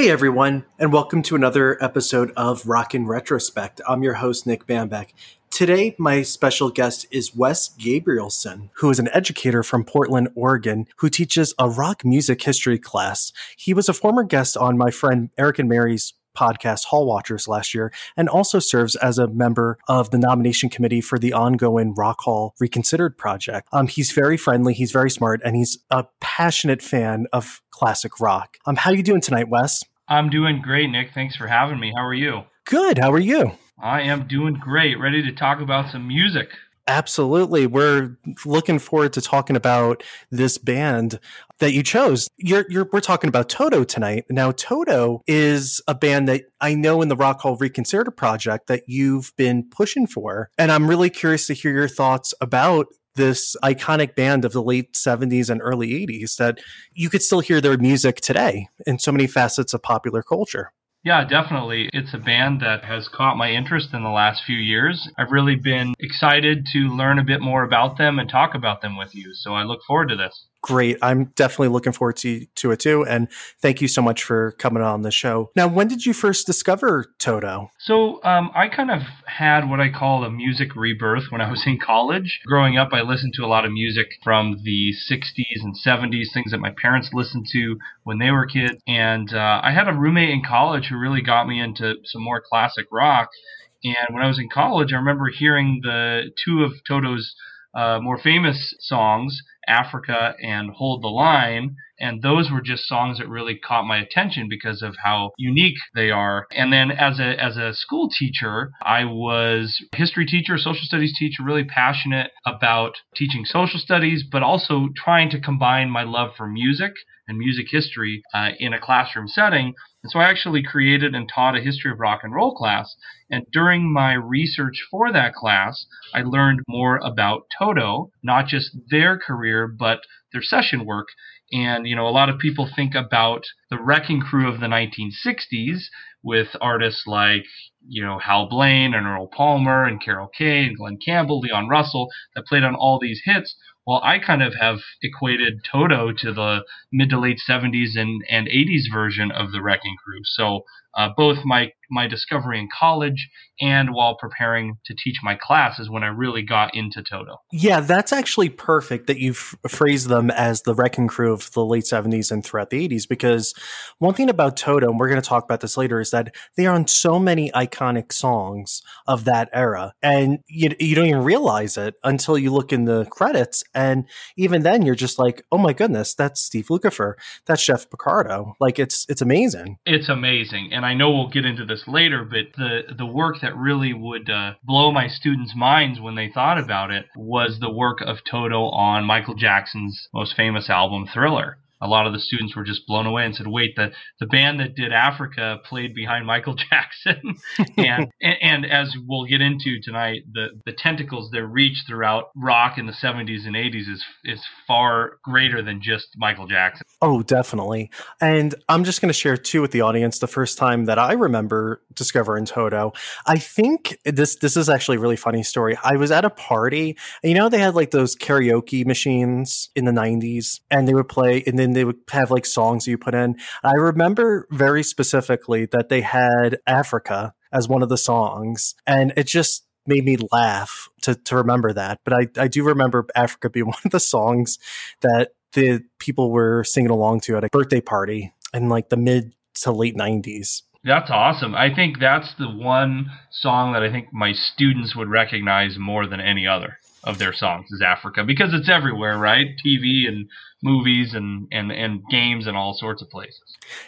Hey everyone, and welcome to another episode of Rock in Retrospect. I'm your host, Nick Bambeck. Today, my special guest is Wes Gabrielsen, who is an educator from Portland, Oregon, who teaches a rock music history class. He was a former guest on my friend Eric and Mary's podcast Hall Watchers last year and also serves as a member of the nomination committee for the ongoing Rock Hall Reconsidered project. Um, he's very friendly, he's very smart, and he's a passionate fan of classic rock. Um, how are you doing tonight, Wes? I'm doing great, Nick. Thanks for having me. How are you? Good. How are you? I am doing great. Ready to talk about some music. Absolutely. We're looking forward to talking about this band that you chose. You're, you're, we're talking about Toto tonight. Now, Toto is a band that I know in the Rock Hall Reconsidered project that you've been pushing for. And I'm really curious to hear your thoughts about this iconic band of the late 70s and early 80s that you could still hear their music today in so many facets of popular culture. Yeah, definitely. It's a band that has caught my interest in the last few years. I've really been excited to learn a bit more about them and talk about them with you. So I look forward to this great. I'm definitely looking forward to, to it too. And thank you so much for coming on the show. Now, when did you first discover Toto? So, um, I kind of had what I call a music rebirth when I was in college. Growing up, I listened to a lot of music from the 60s and 70s, things that my parents listened to when they were kids. And uh, I had a roommate in college who really got me into some more classic rock. And when I was in college, I remember hearing the two of Toto's uh, more famous songs, Africa and Hold the Line. And those were just songs that really caught my attention because of how unique they are. And then as a, as a school teacher, I was history teacher, social studies teacher, really passionate about teaching social studies, but also trying to combine my love for music and music history uh, in a classroom setting. And so I actually created and taught a history of rock and roll class. And during my research for that class, I learned more about Toto, not just their career, but their session work. And, you know, a lot of people think about the wrecking crew of the 1960s with artists like, you know, Hal Blaine and Earl Palmer and Carol Kaye and Glen Campbell, Leon Russell that played on all these hits. Well, I kind of have equated Toto to the mid to late 70s and, and 80s version of the Wrecking Crew. So uh, both my my discovery in college and while preparing to teach my class is when I really got into Toto. Yeah, that's actually perfect that you've phrased them as the wrecking crew of the late 70s and throughout the 80s because one thing about Toto, and we're going to talk about this later, is that they are on so many iconic songs of that era. And you, you don't even realize it until you look in the credits. And even then, you're just like, oh my goodness, that's Steve Lukather. That's Jeff Porcaro. Like, it's, it's amazing. It's amazing. And I know we'll get into this later, but the, the work that really would uh, blow my students' minds when they thought about it was the work of Toto on Michael Jackson's most famous album, Thriller a lot of the students were just blown away and said, "Wait, the the band that did Africa played behind Michael Jackson." and, and, and as we'll get into tonight, the the tentacles that reach throughout rock in the 70s and 80s is is far greater than just Michael Jackson. Oh, definitely. And I'm just going to share too with the audience the first time that I remember discovering Toto. I think this this is actually a really funny story. I was at a party, and you know they had like those karaoke machines in the 90s, and they would play, and then they would have like songs you put in. I remember very specifically that they had Africa as one of the songs, and it just made me laugh to, to remember that. But I, I do remember Africa being one of the songs that the people were singing along to at a birthday party in like the mid to late 90s. That's awesome. I think that's the one song that I think my students would recognize more than any other of their songs is Africa because it's everywhere, right? TV and movies and, and, and games and all sorts of places.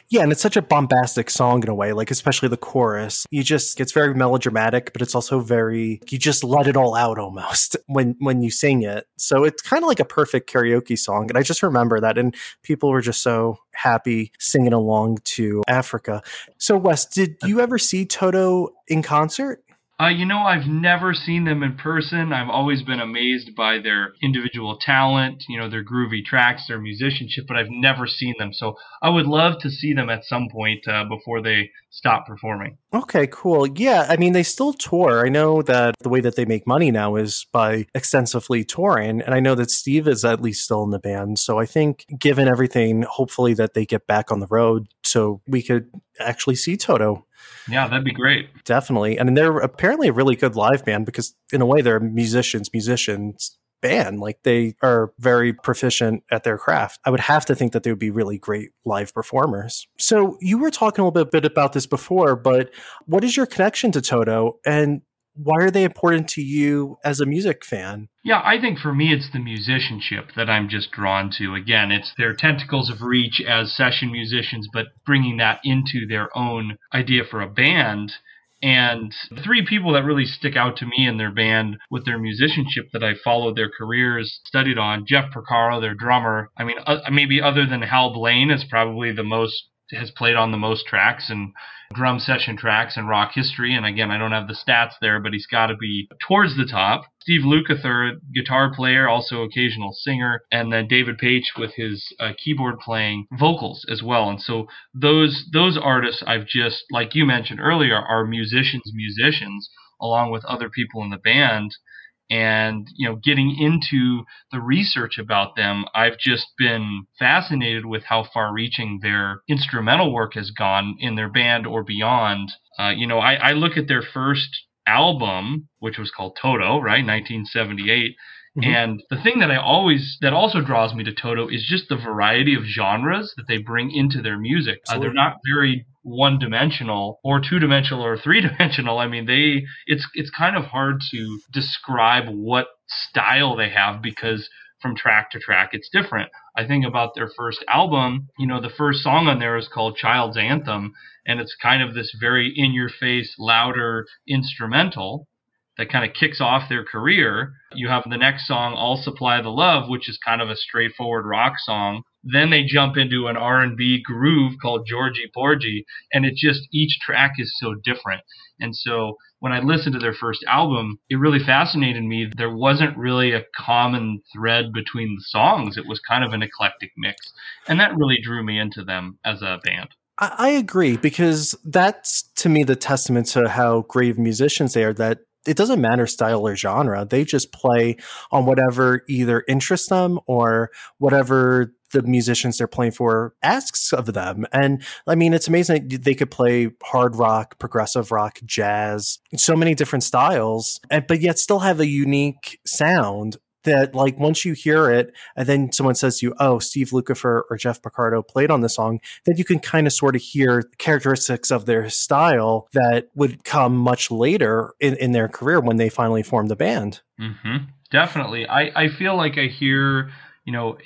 Yeah, and it's such a bombastic song in a way, like especially the chorus. You just it's very melodramatic, but it's also very you just let it all out almost when when you sing it. So it's kind of like a perfect karaoke song. And I just remember that and people were just so happy singing along to Africa. So Wes, did you ever see Toto in concert? Uh, you know, I've never seen them in person. I've always been amazed by their individual talent, you know, their groovy tracks, their musicianship, but I've never seen them. So I would love to see them at some point uh, before they stop performing. Okay, cool. Yeah, I mean, they still tour. I know that the way that they make money now is by extensively touring. And I know that Steve is at least still in the band. So I think, given everything, hopefully that they get back on the road so we could actually see Toto. Yeah, that'd be great. Definitely. I mean, they're apparently a really good live band because, in a way, they're musicians, musicians band. Like they are very proficient at their craft. I would have to think that they would be really great live performers. So you were talking a little bit, bit about this before, but what is your connection to Toto and why are they important to you as a music fan? Yeah, I think for me it's the musicianship that I'm just drawn to. Again, it's their tentacles of reach as session musicians, but bringing that into their own idea for a band and three people that really stick out to me in their band with their musicianship that I followed their careers, studied on, Jeff Porcaro, their drummer. I mean, uh, maybe other than Hal Blaine is probably the most has played on the most tracks and drum session tracks in rock history. And again, I don't have the stats there, but he's got to be towards the top. Steve Lukather, guitar player, also occasional singer, and then David Paich with his uh, keyboard playing vocals as well. And so those those artists I've just like you mentioned earlier are musicians musicians along with other people in the band and you know getting into the research about them i've just been fascinated with how far reaching their instrumental work has gone in their band or beyond uh, you know I, I look at their first album which was called toto right 1978 Mm-hmm. And the thing that I always that also draws me to Toto is just the variety of genres that they bring into their music. Uh, they're not very one dimensional or two dimensional or three dimensional. I mean, they it's it's kind of hard to describe what style they have because from track to track it's different. I think about their first album, you know, the first song on there is called Child's Anthem and it's kind of this very in your face louder instrumental that kind of kicks off their career. You have the next song, "I'll Supply the Love," which is kind of a straightforward rock song. Then they jump into an R&B groove called "Georgie Porgy," and it just each track is so different. And so when I listened to their first album, it really fascinated me. There wasn't really a common thread between the songs. It was kind of an eclectic mix, and that really drew me into them as a band. I agree because that's to me the testament to how great musicians they are that it doesn't matter style or genre. They just play on whatever either interests them or whatever the musicians they're playing for asks of them. And I mean, it's amazing they could play hard rock, progressive rock, jazz, so many different styles, but yet still have a unique sound that like once you hear it and then someone says to you, oh, Steve Lukather or Jeff Porcaro played on the song, then you can kind of sort of hear characteristics of their style that would come much later in, in their career when they finally formed the band. Mm-hmm. Definitely. I, I feel like I hear you know,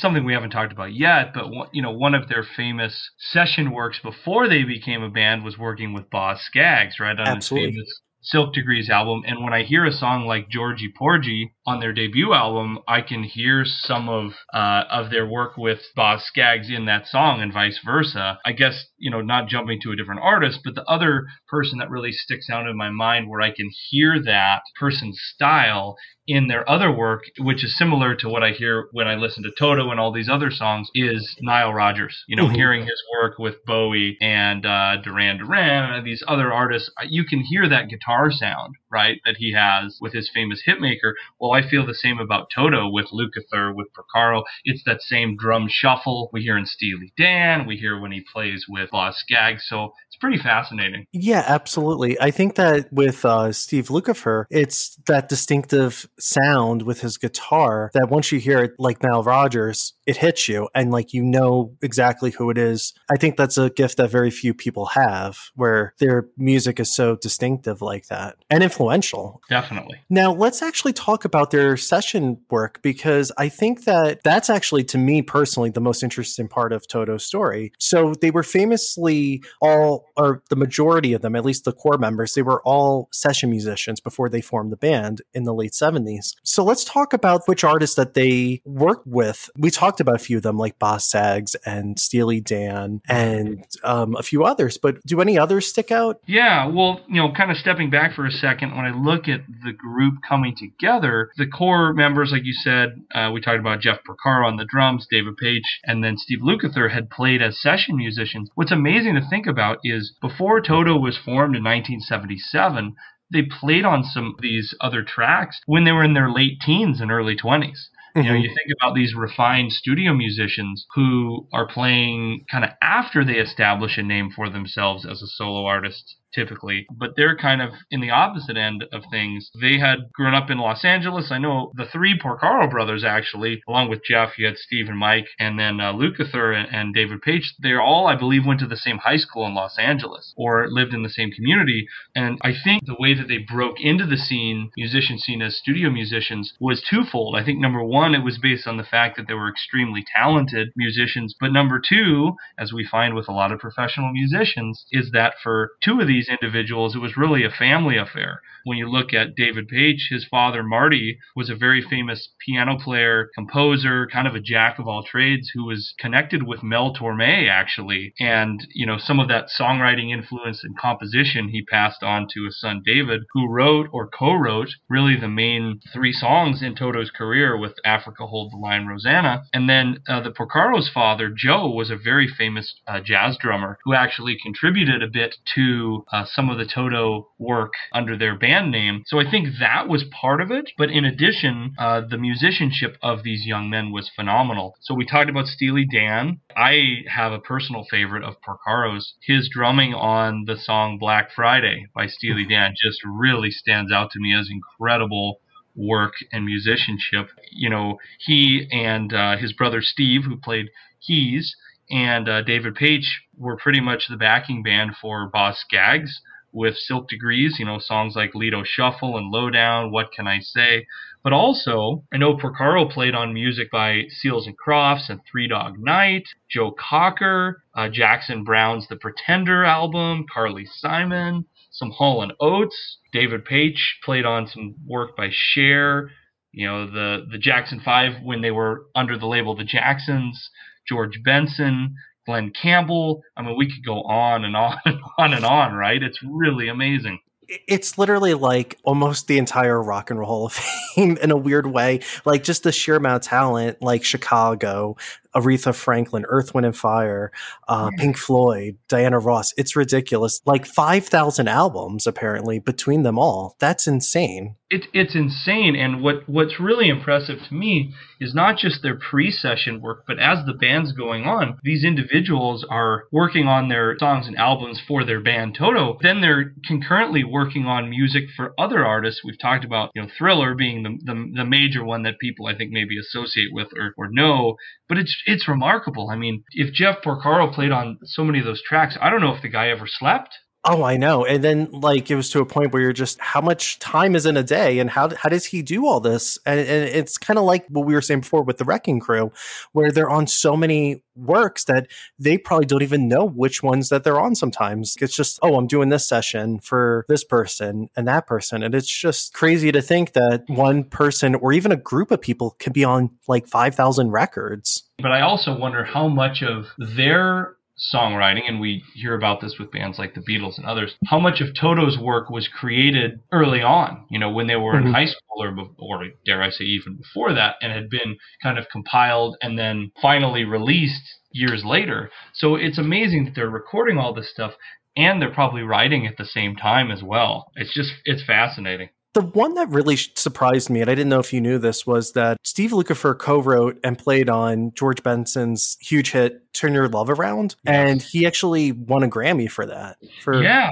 something we haven't talked about yet, but you know, one of their famous session works before they became a band was working with Boz Scaggs, right? On Absolutely. his famous Silk Degrees album. And when I hear a song like Georgie Porgy on their debut album, I can hear some of uh, of their work with Boz Scaggs in that song and vice versa. I guess, you know, not jumping to a different artist, but the other person that really sticks out in my mind where I can hear that person's style in their other work, which is similar to what I hear when I listen to Toto and all these other songs, is Nile Rodgers. You know, mm-hmm. hearing his work with Bowie and uh, Duran Duran and these other artists, you can hear that guitar sound, right, that he has with his famous hitmaker. Well, I feel the same about Toto with Lukather, with Porcaro. It's that same drum shuffle we hear in Steely Dan, we hear when he plays with Boz Scaggs. So it's pretty fascinating. Yeah, absolutely. I think that with uh, Steve Lukather, it's that distinctive sound with his guitar that once you hear it like Nile Rodgers, it hits you and like you know exactly who it is. I think that's a gift that very few people have where their music is so distinctive like that and influential. Definitely. Now, let's actually talk about their session work because I think that that's actually to me personally the most interesting part of Toto's story. So they were famously all or the majority of them, at least the core members, they were all session musicians before they formed the band in the late 70s. So let's talk about which artists that they worked with. We talked about a few of them like Boz Scaggs and Steely Dan and um, a few others, but do any others stick out? Yeah, well, you know, kind of stepping back for a second, when I look at the group coming together, the core members, like you said, uh, we talked about Jeff Porcaro on the drums, David Paich, and then Steve Lukather had played as session musicians. What's amazing to think about is before Toto was formed in 1977, they played on some of these other tracks when they were in their late teens and early 20s. You know, mm-hmm. you think about these refined studio musicians who are playing kind of after they establish a name for themselves as a solo artist typically, but they're kind of in the opposite end of things. They had grown up in Los Angeles. I know the three Porcaro brothers actually, along with Jeff, you had Steve and Mike, and then uh, Lukather and, and David Paich. They all, I believe, went to the same high school in Los Angeles or lived in the same community. And I think the way that they broke into the scene, musician scene as studio musicians, was twofold. I think number one, it was based on the fact that they were extremely talented musicians, but number two, as we find with a lot of professional musicians, is that for two of these these individuals, it was really a family affair. When you look at David Paich, his father, Marty, was a very famous piano player, composer, kind of a jack of all trades who was connected with Mel Torme, actually. And, you know, some of that songwriting influence and composition he passed on to his son, David, who wrote or co wrote really the main three songs in Toto's career with Africa Hold the Line, Rosanna. And then uh, the Porcaro's father, Joe, was a very famous uh, jazz drummer who actually contributed a bit to uh, some of the Toto work under their band name. So I think that was part of it. But in addition, uh, the musicianship of these young men was phenomenal. So we talked about Steely Dan. I have a personal favorite of Porcaro's. His drumming on the song Black Friday by Steely Dan just really stands out to me as incredible work and musicianship. You know, he and uh, his brother Steve, who played keys, and uh, David Paich were pretty much the backing band for Boz Scaggs with Silk Degrees, you know, songs like Lido Shuffle and Lowdown, What Can I Say? But also, I know Porcaro played on music by Seals and Crofts and Three Dog Night, Joe Cocker, uh, Jackson Browne's The Pretender album, Carly Simon, some Hall and Oates. David Paich played on some work by Cher, you know, the, the Jackson Five when they were under the label The Jacksons. George Benson, Glen Campbell. I mean, we could go on and on and on and on, right? It's really amazing. It's literally like almost the entire rock and roll Hall of Fame in a weird way. Like just the sheer amount of talent, like Chicago, Aretha Franklin, Earth, Wind and Fire, uh, Pink Floyd, Diana Ross. It's ridiculous. Like 5,000 albums apparently between them all. That's insane. It, it's insane. And what, what's really impressive to me is not just their pre session work, but as the band's going on, these individuals are working on their songs and albums for their band Toto. Then they're concurrently working on music for other artists. We've talked about, you know, Thriller being the, the, the major one that people I think maybe associate with or, or know. But it's it's remarkable. I mean, if Jeff Porcaro played on so many of those tracks, I don't know if the guy ever slept. Oh, I know. And then like it was to a point where you're just how much time is in a day and how how does he do all this? And, and it's kind of like what we were saying before with the Wrecking Crew, where they're on so many works that they probably don't even know which ones that they're on sometimes. It's just, oh, I'm doing this session for this person and that person. And it's just crazy to think that one person or even a group of people can be on like 5,000 records. But I also wonder how much of their songwriting, and we hear about this with bands like the Beatles and others, how much of Toto's work was created early on, you know, when they were mm-hmm. in high school or, or dare I say even before that, and had been kind of compiled and then finally released years later. So it's amazing that they're recording all this stuff and they're probably writing at the same time as well. It's just, it's fascinating. The one that really surprised me, and I didn't know if you knew this, was that Steve Lukather co-wrote and played on George Benson's huge hit "Turn Your Love Around," and he actually won a Grammy for that. For yeah,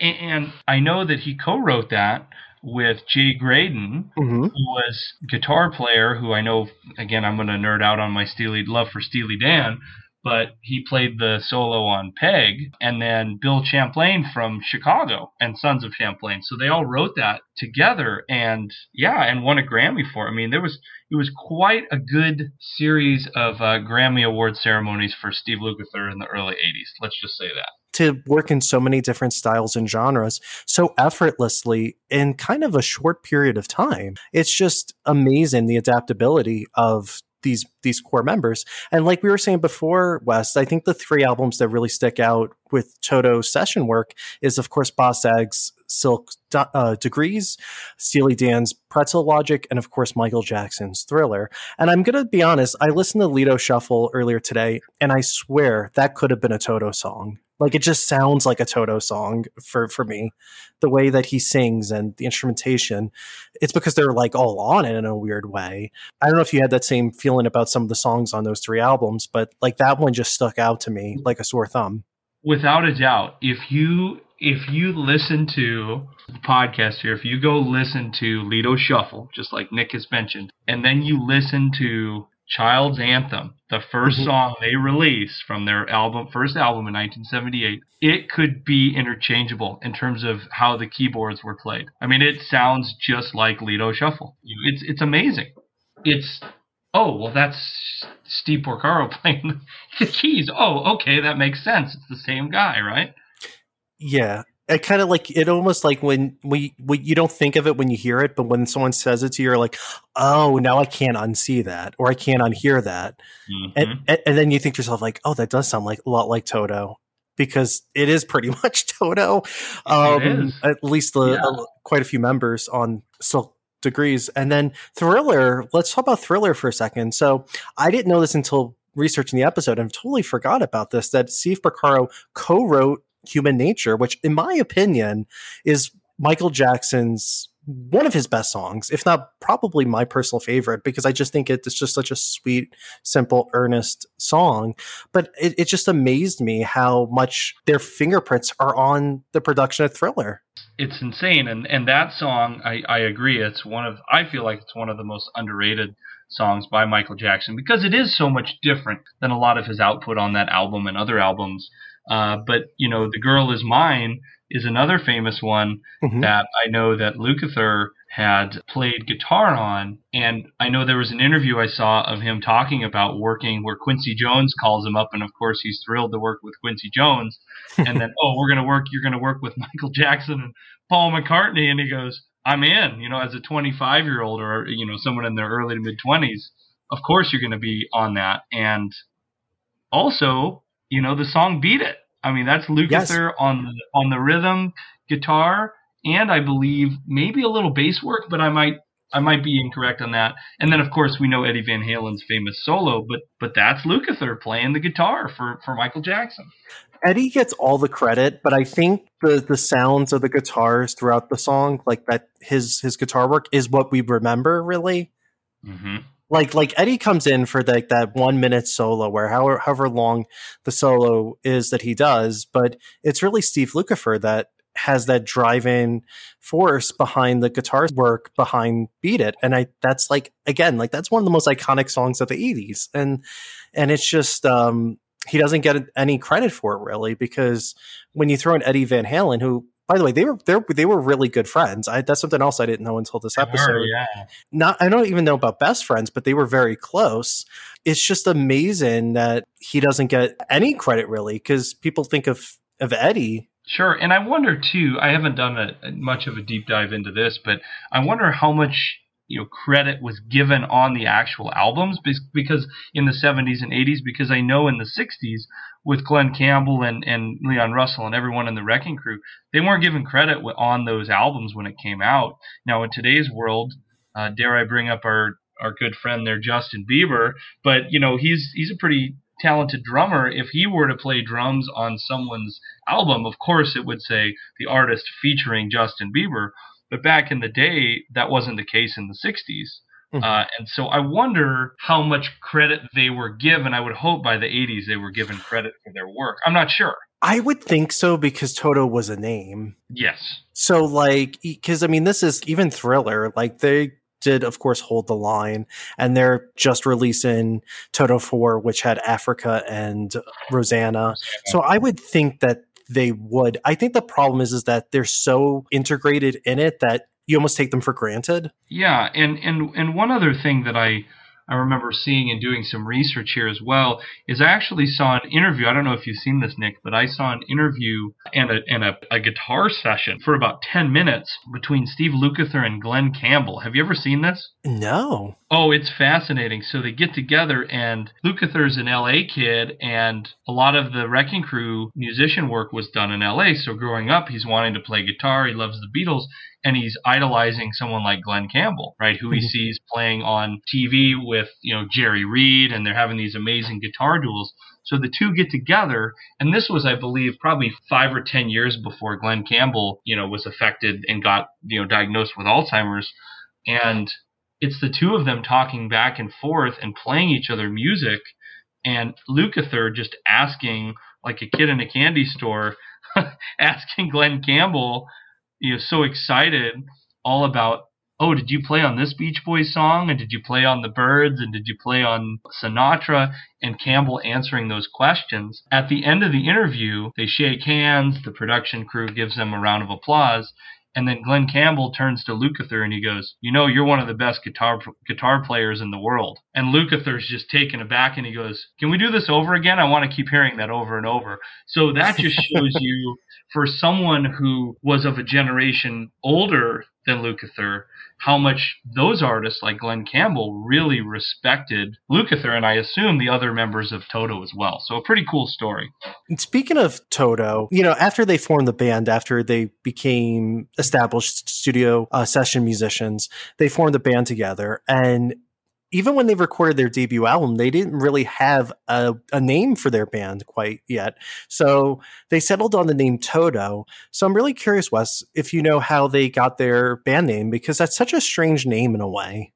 and I know that he co-wrote that with Jay Graydon, mm-hmm. who was guitar player. Who I know, again, I'm going to nerd out on my Steely love for Steely Dan, but he played the solo on Peg, and then Bill Champlin from Chicago and Sons of Champlin. So they all wrote that together, and yeah, and won a Grammy for. It. I mean, there was it was quite a good series of uh, Grammy Award ceremonies for Steve Lukather in the early '80s. Let's just say that to work in so many different styles and genres so effortlessly in kind of a short period of time. It's just amazing the adaptability of these these core members. And like we were saying before, Wes, I think the three albums that really stick out with Toto session work is of course Boz Scaggs Silk uh, Degrees, Steely Dan's Pretzel Logic, and of course Michael Jackson's Thriller. And I'm gonna be honest, I listened to Lido Shuffle earlier today, and I swear that could have been a Toto song. Like it just sounds like a Toto song for for me. The way that he sings and the instrumentation, it's because they're like all on it in a weird way. I don't know if you had that same feeling about some of the songs on those three albums, but like that one just stuck out to me like a sore thumb. Without a doubt, if you if you listen to the podcast here, if you go listen to Lido Shuffle, just like Nick has mentioned, and then you listen to Child's Anthem, the 1st mm-hmm. song they released from their album, first album in 1978, it could be interchangeable in terms of how the keyboards were played. I mean, it sounds just like Lido Shuffle. It's it's amazing. It's oh well, that's Steve Porcaro playing the keys. Oh, okay, that makes sense. It's the same guy, right? Yeah, it kind of like it almost like when we, we you don't think of it when you hear it, but when someone says it to you, you're like, oh, now I can't unsee that or I can't unhear that, mm-hmm. and, and, and then you think to yourself like, oh, that does sound like a lot like Toto because it is pretty much Toto. Um, at least the, yeah. uh, quite a few members on Silk Degrees, and then Thriller. Let's talk about Thriller for a second. So I didn't know this until researching the episode and totally forgot about this that Steve Porcaro co-wrote Human Nature, which, in my opinion, is Michael Jackson's one of his best songs, if not probably my personal favorite, because I just think it's just such a sweet, simple, earnest song. But it, it just amazed me how much their fingerprints are on the production of Thriller. It's insane, and and that song, I, I agree. It's one of I feel like it's one of the most underrated songs by Michael Jackson because it is so much different than a lot of his output on that album and other albums. Uh, but you know, "The Girl Is Mine" is another famous one mm-hmm. that I know that Lukather had played guitar on, and I know there was an interview I saw of him talking about working where Quincy Jones calls him up, and of course he's thrilled to work with Quincy Jones, and then oh, we're gonna work, you're gonna work with Michael Jackson and Paul McCartney, and he goes, I'm in, you know, as a 25 year old or you know someone in their early to mid 20s, of course you're going to be on that, and also you know, the song "Beat It." I mean, that's Lukather yes. on the, on the rhythm guitar, and I believe maybe a little bass work, but I might I might be incorrect on that. And then of course we know Eddie Van Halen's famous solo, but but that's Lukather playing the guitar for for Michael Jackson. Eddie gets all the credit, but I think the the sounds of the guitars throughout the song, like that his his guitar work, is what we remember really. Mm-hmm like like Eddie comes in for like that one minute solo where however however long the solo is that he does, but it's really Steve Lukather that has that driving force behind the guitar work behind Beat It. And I that's like again, like that's one of the most iconic songs of the 80s. And and it's just um he doesn't get any credit for it really because when you throw in Eddie Van Halen, who by the way, they were they were really good friends. I, that's something else I didn't know until this episode. Were, yeah. Not I don't even know about best friends, but they were very close. It's just amazing that he doesn't get any credit really because people think of of Eddie. Sure, and I wonder too. I haven't done a, much of a deep dive into this, but I wonder how much you know credit was given on the actual albums because in the 70s and 80s because I know in the 60s with Glen Campbell and, and Leon Russell and everyone in the Wrecking Crew they weren't given credit on those albums when it came out. Now in today's world uh, dare I bring up our our good friend there Justin Bieber but you know he's he's a pretty talented drummer. If he were to play drums on someone's album of course it would say the artist featuring Justin Bieber but back in the day, that wasn't the case in the 60s. Mm-hmm. Uh, and so I wonder how much credit they were given. I would hope by the 80s they were given credit for their work. I'm not sure. I would think so because Toto was a name. Yes. So, like, because I mean, this is even Thriller, like, they did, of course, hold the line, and they're just releasing Toto 4, which had Africa and Rosanna. So I would think that they would. I think the problem is is that they're so integrated in it that you almost take them for granted. Yeah, and and and one other thing that I I remember seeing and doing some research here as well is I actually saw an interview. I don't know if you've seen this, Nick, but I saw an interview and a and a, a guitar session for about ten minutes between Steve Lukather and Glen Campbell. Have you ever seen this? No. Oh, it's fascinating. So they get together, and Lukather's an LA kid, and a lot of the Wrecking Crew musician work was done in LA. So growing up, he's wanting to play guitar. He loves the Beatles, and he's idolizing someone like Glen Campbell, right? Who he Mhm. sees playing on TV with, you know, Jerry Reed, and they're having these amazing guitar duels. So the two get together, and this was, I believe, probably five or ten years before Glen Campbell, you know, was affected and got, you know, diagnosed with Alzheimer's. And it's the two of them talking back and forth and playing each other music, and Lukather just asking, like a kid in a candy store, asking Glen Campbell, you know, so excited, all about oh, did you play on this Beach Boys song? And did you play on the Byrds? And did you play on Sinatra? And Campbell answering those questions. At the end of the interview, they shake hands. The production crew gives them a round of applause. And then Glen Campbell turns to Lukather and he goes, "You know, you're one of the best guitar guitar players in the world." And Lukather's just taken aback and he goes, "Can we do this over again? I want to keep hearing that over and over." So that just shows you, for someone who was of a generation older than Lukather, how much those artists like Glen Campbell really respected Lukather, and I assume the other members of Toto as well. So a pretty cool story. And speaking of Toto, you know, after they formed the band, after they became established studio uh, session musicians, they formed the band together. And even when they recorded their debut album, they didn't really have a, a name for their band quite yet. So they settled on the name Toto. So I'm really curious, Wes, if you know how they got their band name, because that's such a strange name in a way.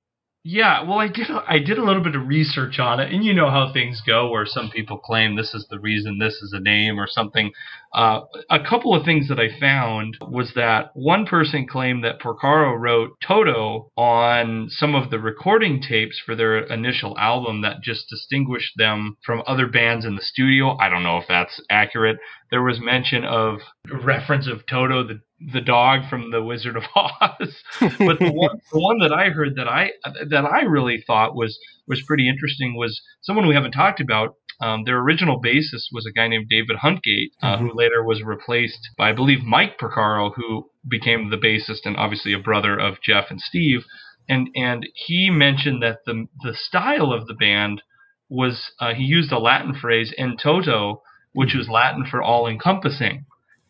Yeah, well, I did. I did a little bit of research on it, and you know how things go, where some people claim this is the reason this is a name or something. Uh, a couple of things that I found was that one person claimed that Porcaro wrote Toto on some of the recording tapes for their initial album that just distinguished them from other bands in the studio. I don't know if that's accurate. There was mention of reference of Toto, the the dog from the Wizard of Oz. but the one, the one that I heard that I that I really thought was was pretty interesting was someone we haven't talked about. Um, their original bassist was a guy named David Hungate, uh, who later was replaced by I believe Mike Porcaro, who became the bassist and obviously a brother of Jeff and Steve. And and he mentioned that the the style of the band was uh, he used a Latin phrase "in toto," which was Latin for all encompassing,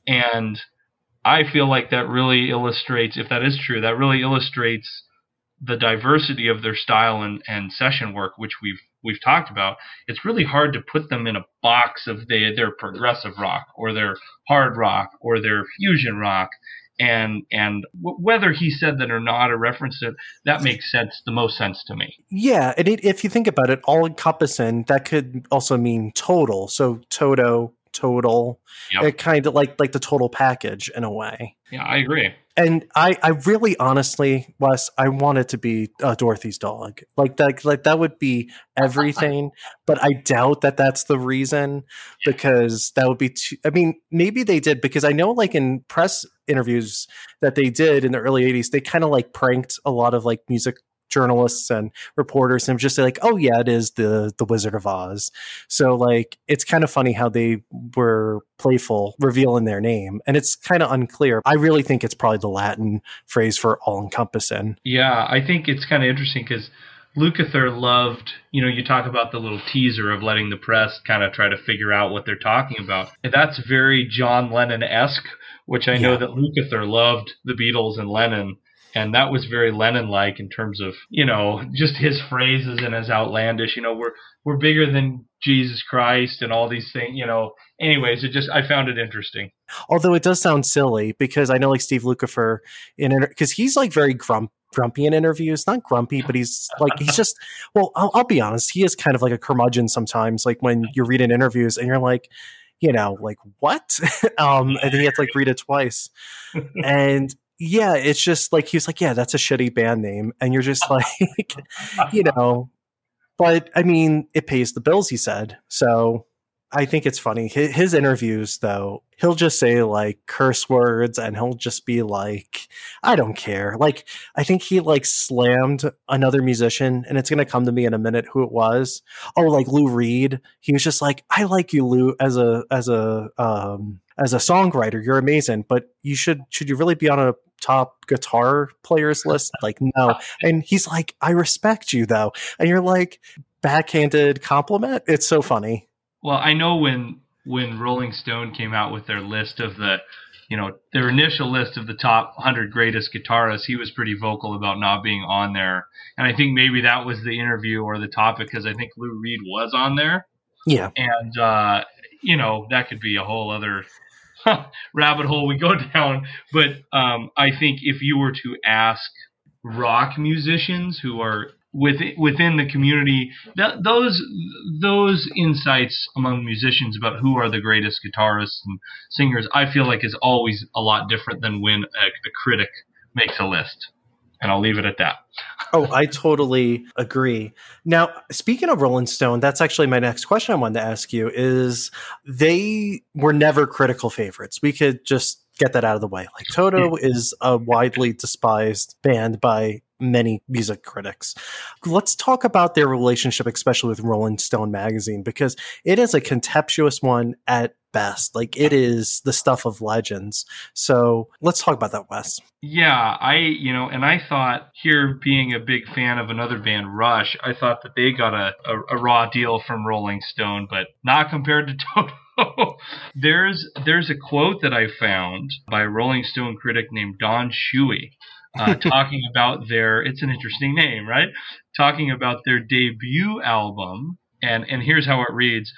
and I feel like that really illustrates, if that is true, that really illustrates the diversity of their style and, and session work, which we've we've talked about. It's really hard to put them in a box of they they're progressive rock or they're hard rock or they're fusion rock. And and w- whether he said that or not or referenced it, that makes sense the most sense to me. Yeah, and it, if you think about it, all encompassing that could also mean total. So Toto, total, Yep. it kind of like like the total package in a way. Yeah, I agree. And I, I really honestly, Wes, I wanted to be uh, Dorothy's dog. Like that, like that would be everything. but I doubt that that's the reason because that would be too. I mean, maybe they did because I know, like in press interviews that they did in the early '80s, they kind of like pranked a lot of like music journalists and reporters and just say like, "Oh yeah, it is the the Wizard of Oz." So like, it's kind of funny how they were playful revealing their name, and it's kind of unclear. I really think it's probably the Latin phrase for all encompassing. Yeah, I think it's kind of interesting because Lukather loved, you know, you talk about the little teaser of letting the press kind of try to figure out what they're talking about. And that's very John Lennon esque, which I know that Lukather loved the Beatles and Lennon. And that was very Lennon-like in terms of, you know, just his phrases and his outlandish, you know, we're we're bigger than Jesus Christ and all these things, you know. Anyways, it just I found it interesting. Although it does sound silly because I know like Steve Lukather in because he's like very grump grumpy in interviews. Not grumpy, but he's like he's just well. I'll, I'll be honest. He is kind of like a curmudgeon sometimes. Like when you're reading interviews and you're like, you know, like what? um, and then you have to like read it twice. And yeah, it's just like he was like, yeah, that's a shitty band name, and you're just like, you know. But I mean, it pays the bills. He said so. I think it's funny. His, his interviews, though, he'll just say like curse words and he'll just be like, I don't care. Like, I think he like slammed another musician, and it's to come to me in a minute who it was. Oh, like Lou Reed. He was just like, I like you, Lou, as a, as a, um, as a songwriter. You're amazing, but you should, should you really be on a top guitar players list? Like, no. And he's like, I respect you though. And you're like, backhanded compliment. It's so funny. Well, I know when when Rolling Stone came out with their list of the you know, their initial list of the top 100 greatest guitarists, he was pretty vocal about not being on there. And I think maybe that was the interview or the topic because I think Lou Reed was on there. Yeah. And, uh, you know, that could be a whole other rabbit hole we go down. But um, I think if you were to ask rock musicians who are within within the community that, those those insights among musicians about who are the greatest guitarists and singers I feel like is always a lot different than when a, a critic makes a list and I'll leave it at that. oh, I totally agree. Now, speaking of Rolling Stone, that's actually my next question I wanted to ask you is they were never critical favorites. We could just get that out of the way. Like Toto hmm. is a widely despised band by many music critics. Let's talk about their relationship, especially with Rolling Stone magazine, because it is a contemptuous one at best. Like it is the stuff of legends. So let's talk about that, Wes. Yeah, I, you know, and I thought here being a big fan of another band, Rush, I thought that they got a, a, a raw deal from Rolling Stone, but not compared to Toto. there's there's a quote that I found by a Rolling Stone critic named Don Shewey uh, talking about their it's an interesting name, right? Talking about their debut album, and and here's how it reads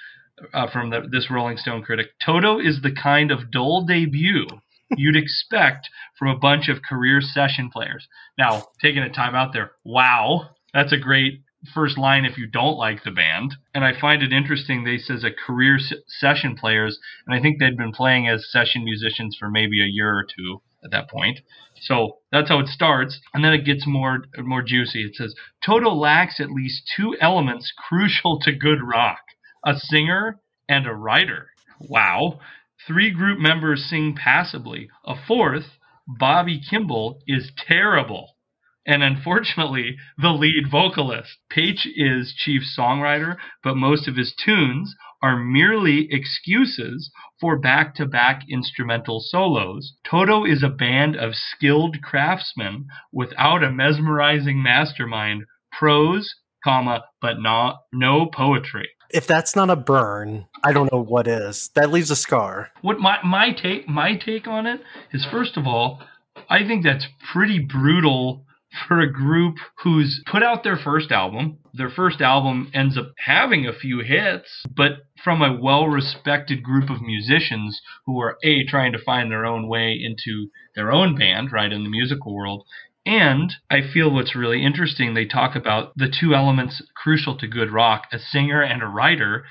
uh, from the, this Rolling Stone critic: Toto is the kind of dull debut you'd expect from a bunch of career session players. Now, taking a time out there, wow, that's a great first line if you don't like the band. And I find it interesting they says a career session players, and I think they'd been playing as session musicians for maybe a year or two at that point. So that's how it starts, and then it gets more more juicy. It says Toto lacks at least two elements crucial to good rock: a singer and a writer. Wow. Three group members sing passably. A fourth, Bobby Kimball, is terrible. And unfortunately, the lead vocalist. Paich is chief songwriter, but most of his tunes are merely excuses for back to back instrumental solos. Toto is a band of skilled craftsmen without a mesmerizing mastermind, prose, comma, but not no poetry. If that's not a burn, I don't know what is. That leaves a scar. What my my take my take on it is first of all, I think that's pretty brutal for a group who's put out their first album. Their first album ends up having a few hits, but from a well respected group of musicians who are A, trying to find their own way into their own band, right, in the musical world. And I feel what's really interesting, they talk about the two elements crucial to good rock a singer and a writer.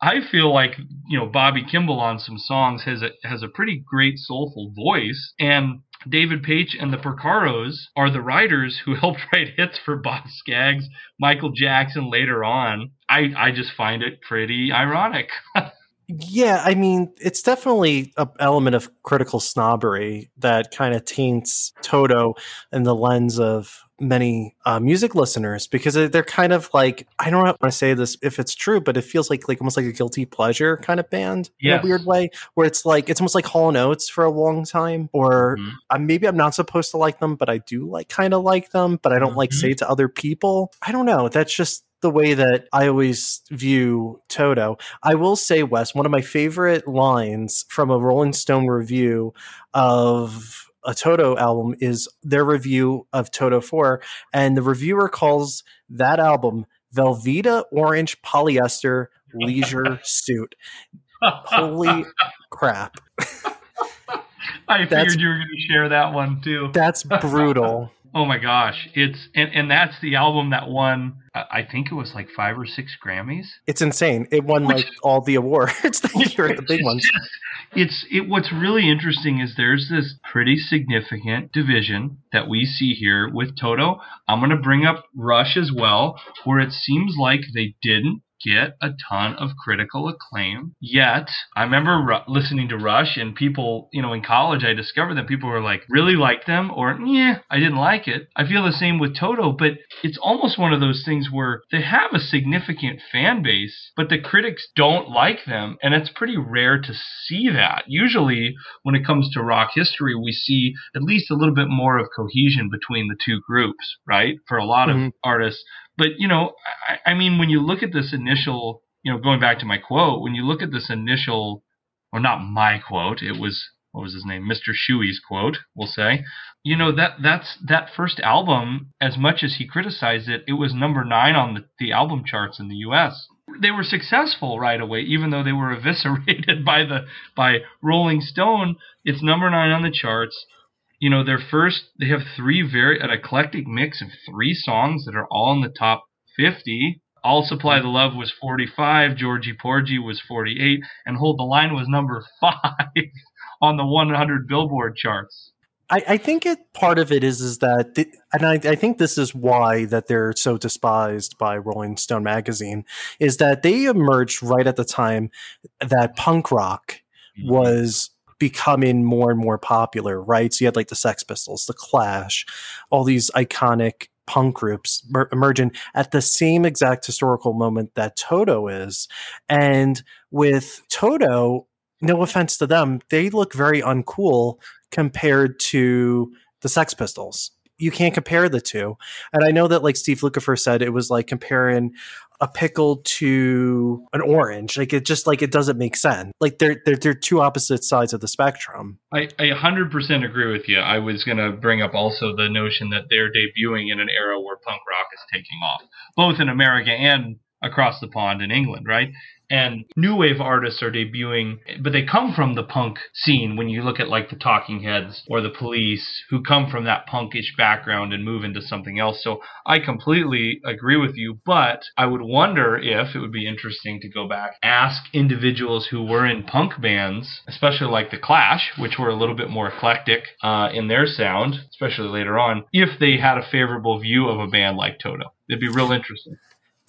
I feel like you know Bobby Kimball on some songs has a has a pretty great soulful voice, and David Paich and the Porcaros are the writers who helped write hits for Boz Scaggs, Michael Jackson later on. I, I just find it pretty ironic. yeah, I mean, it's definitely an element of critical snobbery that kind of taints Toto in the lens of many uh, music listeners because they're kind of like I don't want to say this if it's true, but it feels like like almost like a guilty pleasure kind of band yes. in a weird way, where it's like it's almost like Hall and Oates for a long time, or mm-hmm. uh, maybe I'm not supposed to like them, but I do like kind of like them, but I don't mm-hmm. like say to other people. I don't know. That's just the way that I always view Toto. I will say, Wes, one of my favorite lines from a Rolling Stone review of a Toto album is their review of Toto 4. And the reviewer calls that album Velveeta Orange Polyester Leisure Suit. Holy crap. I figured you were going to share that one too. That's brutal. oh my gosh. It's and, and that's the album that won I think it was like five or six Grammys. It's insane. It won like all the awards. It's the big ones it's it what's really interesting is there's this pretty significant division that we see here with Toto. I'm going to bring up Rush as well, where it seems like they didn't get a ton of critical acclaim. Yet, I remember Ru- listening to Rush and people, you know, in college, I discovered that people were like, really liked them or, yeah, I didn't like it. I feel the same with Toto, but it's almost one of those things where they have a significant fan base, but the critics don't like them. And it's pretty rare to see that. Usually, when it comes to rock history, we see at least a little bit more of cohesion between the two groups, right? For a lot Mhm. of artists. But, you know, I, I mean, when you look at this initial, you know, going back to my quote, when you look at this initial, or not my quote, it was, what was his name? Mr. Shewey's quote, we'll say. You know, that, that's, that first album, as much as he criticized it, it was number nine on the, the album charts in the US. They were successful right away, even though they were eviscerated by the, by Rolling Stone. It's number nine on the charts you know, their first, they have three very, an eclectic mix of three songs that are all in the top 50. I'll Supply the Love was 45, Georgie Porgy was 48, and Hold the Line was number five on the 100 Billboard charts. I, I think it part of it is is that the, and I, I think this is why that they're so despised by Rolling Stone magazine is that they emerged right at the time that punk rock mm-hmm. was becoming more and more popular, right? So you had like the Sex Pistols, the Clash, all these iconic punk groups mer- emerging at the same exact historical moment that Toto is. And with Toto, no offense to them, they look very uncool compared to the Sex Pistols. You can't compare the two. And I know that like Steve Lukather said, it was like comparing a pickle to an orange. Like it just like it doesn't make sense. Like they're they're they're two opposite sides of the spectrum. I, I 100% agree with you. I was going to bring up also the notion that they're debuting in an era where punk rock is taking off, both in America and across the pond in England, right? And new wave artists are debuting, but they come from the punk scene when you look at like the Talking Heads or the Police, who come from that punkish background and move into something else. So I completely agree with you, but I would wonder if it would be interesting to go back, ask individuals who were in punk bands, especially like The Clash, which were a little bit more eclectic uh, in their sound, especially later on, if they had a favorable view of a band like Toto. It'd be real interesting.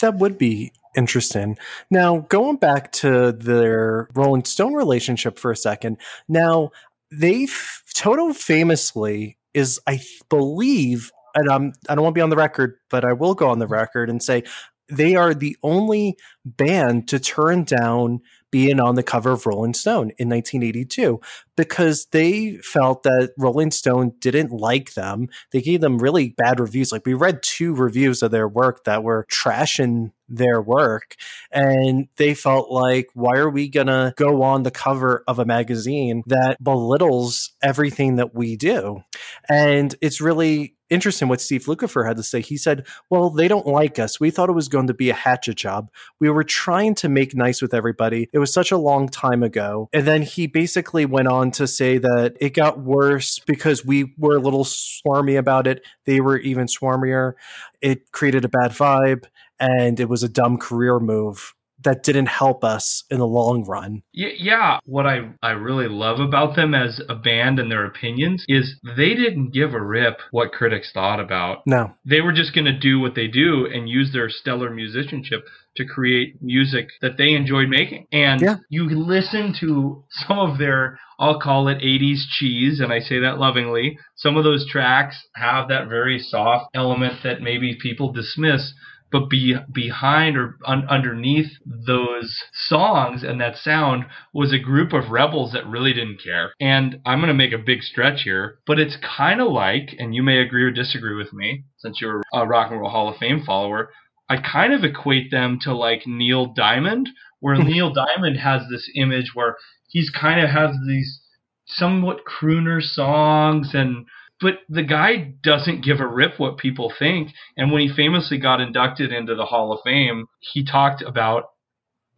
That would be interesting. Now, going back to their Rolling Stone relationship for a second. Now, they Toto famously is, I believe, and I'm I don't want to be on the record, but I will go on the record and say they are the only band to turn down being on the cover of Rolling Stone in 1982 because they felt that Rolling Stone didn't like them. They gave them really bad reviews. Like we read two reviews of their work that were trashing their work and they felt like why are we going to go on the cover of a magazine that belittles everything that we do and it's really interesting what steve lukather had to say. He said well they don't like us. We thought it was going to be a hatchet job. We were trying to make nice with everybody. It was such a long time ago. And then he basically went on to say that it got worse because we were a little swarmy about it. They were even swarmier. It created a bad vibe and it was a dumb career move that didn't help us in the long run. Yeah, what I I really love about them as a band and their opinions is they didn't give a rip what critics thought about. No. They were just going to do what they do and use their stellar musicianship to create music that they enjoyed making. And yeah. you listen to some of their I'll call it 80s cheese, and I say that lovingly. Some of those tracks have that very soft element that maybe people dismiss but be behind or un- underneath those songs and that sound was a group of rebels that really didn't care. And I'm going to make a big stretch here, but it's kind of like, and you may agree or disagree with me, since you're a Rock and Roll Hall of Fame follower, I kind of equate them to like Neil Diamond, where Neil Diamond has this image where he's kind of has these somewhat crooner songs and but the guy doesn't give a rip what people think. And when he famously got inducted into the Hall of Fame, he talked about,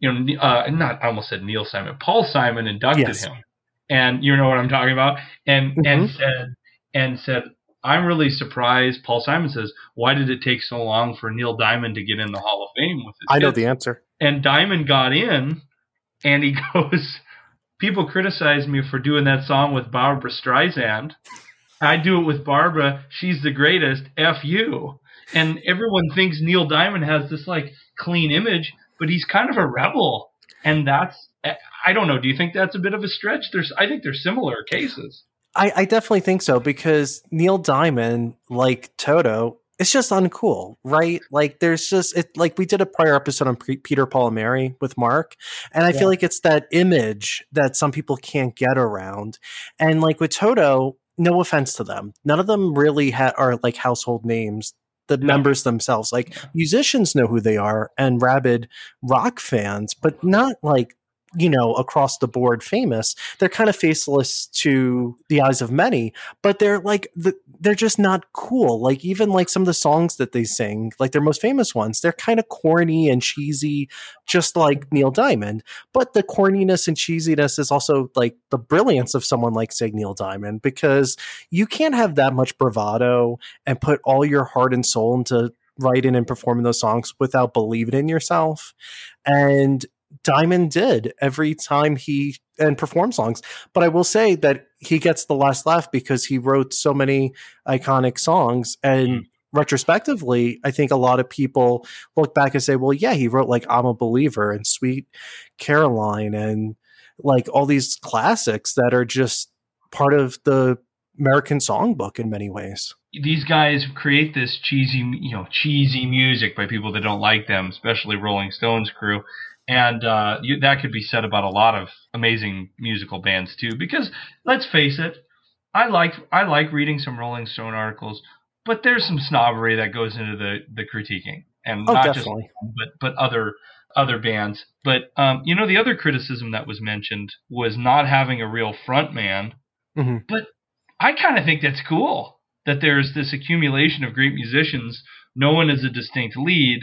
you know, uh, not I almost said Neil Simon, Paul Simon inducted Yes. him, and you know what I'm talking about, and and Mhm. said and said. I'm really surprised. Paul Simon says, "Why did it take so long for Neil Diamond to get in the Hall of Fame with his I know hits?" the answer. and Diamond got in, and he goes, "People criticize me for doing that song with Barbra Streisand. I do it with Barbra. She's the greatest. F you." And everyone thinks Neil Diamond has this like clean image, but he's kind of a rebel, and that's I don't know. Do you think that's a bit of a stretch? There's I think there's similar cases. I, I definitely think so because Neil Diamond, like Toto, it's just uncool, right? Like there's just it like we did a prior episode on P- Peter Paul and Mary with Mark, and I yeah. feel like it's that image that some people can't get around. And like with Toto, no offense to them, none of them really ha- are like household names. The no. members themselves, like musicians, know who they are, and rabid rock fans, but not like you know, across the board famous. They're kind of faceless to the eyes of many, but they're like the, they're just not cool. Like even like some of the songs that they sing, like their most famous ones, they're kind of corny and cheesy, just like Neil Diamond. But the corniness and cheesiness is also like the brilliance of someone like say Neil Diamond because you can't have that much bravado and put all your heart and soul into writing and performing those songs without believing in yourself. And Diamond did every time he and performed songs. But I will say that he gets the last laugh because he wrote so many iconic songs. And mm. retrospectively i think a lot of people look back and say well yeah he wrote like i'm a believer and sweet caroline and like all these classics that are just part of the american songbook in many ways. These guys create this cheesy you know cheesy music by people that don't like them especially rolling stones crew. And uh, you, that could be said about a lot of amazing musical bands too. Because let's face it, I like I like reading some Rolling Stone articles, but there's some snobbery that goes into the the critiquing, and oh, not definitely. just but but other other bands. But um, you know, the other criticism that was mentioned was not having a real front man. Mm-hmm. But I kind of think that's cool that there's this accumulation of great musicians. No one is a distinct lead.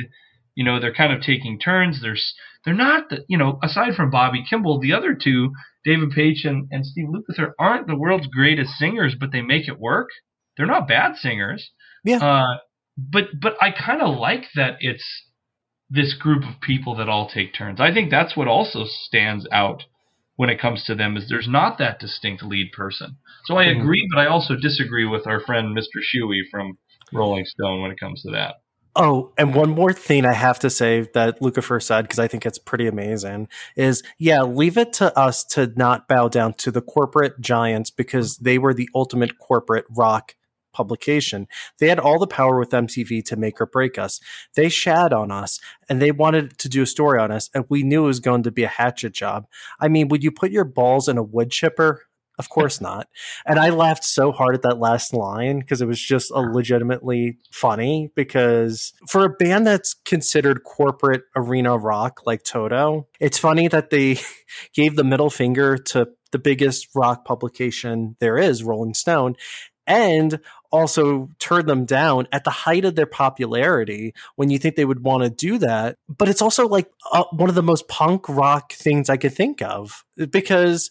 You know, they're kind of taking turns. There's they're not the, you know, aside from Bobby Kimball, the other two, David Paich and, and Steve Lukather, aren't the world's greatest singers, but they make it work. They're not bad singers. Yeah. Uh, but but I kind of like that it's this group of people that all take turns. I think that's what also stands out when it comes to them is there's not that distinct lead person. So I mm-hmm. agree, but I also disagree with our friend Mr. Shewey from Rolling Stone when it comes to that. Oh, and one more thing I have to say that Lukather said, because I think it's pretty amazing, is yeah, leave it to us to not bow down to the corporate giants because they were the ultimate corporate rock publication. They had all the power with MTV to make or break us. They shad on us and they wanted to do a story on us, and we knew it was going to be a hatchet job. I mean, would you put your balls in a wood chipper? Of course not. And I laughed so hard at that last line because it was just a legitimately funny because for a band that's considered corporate arena rock like Toto, it's funny that they gave the middle finger to the biggest rock publication there is, Rolling Stone, and also turned them down at the height of their popularity when you think they would want to do that. But it's also like uh, one of the most punk rock things I could think of because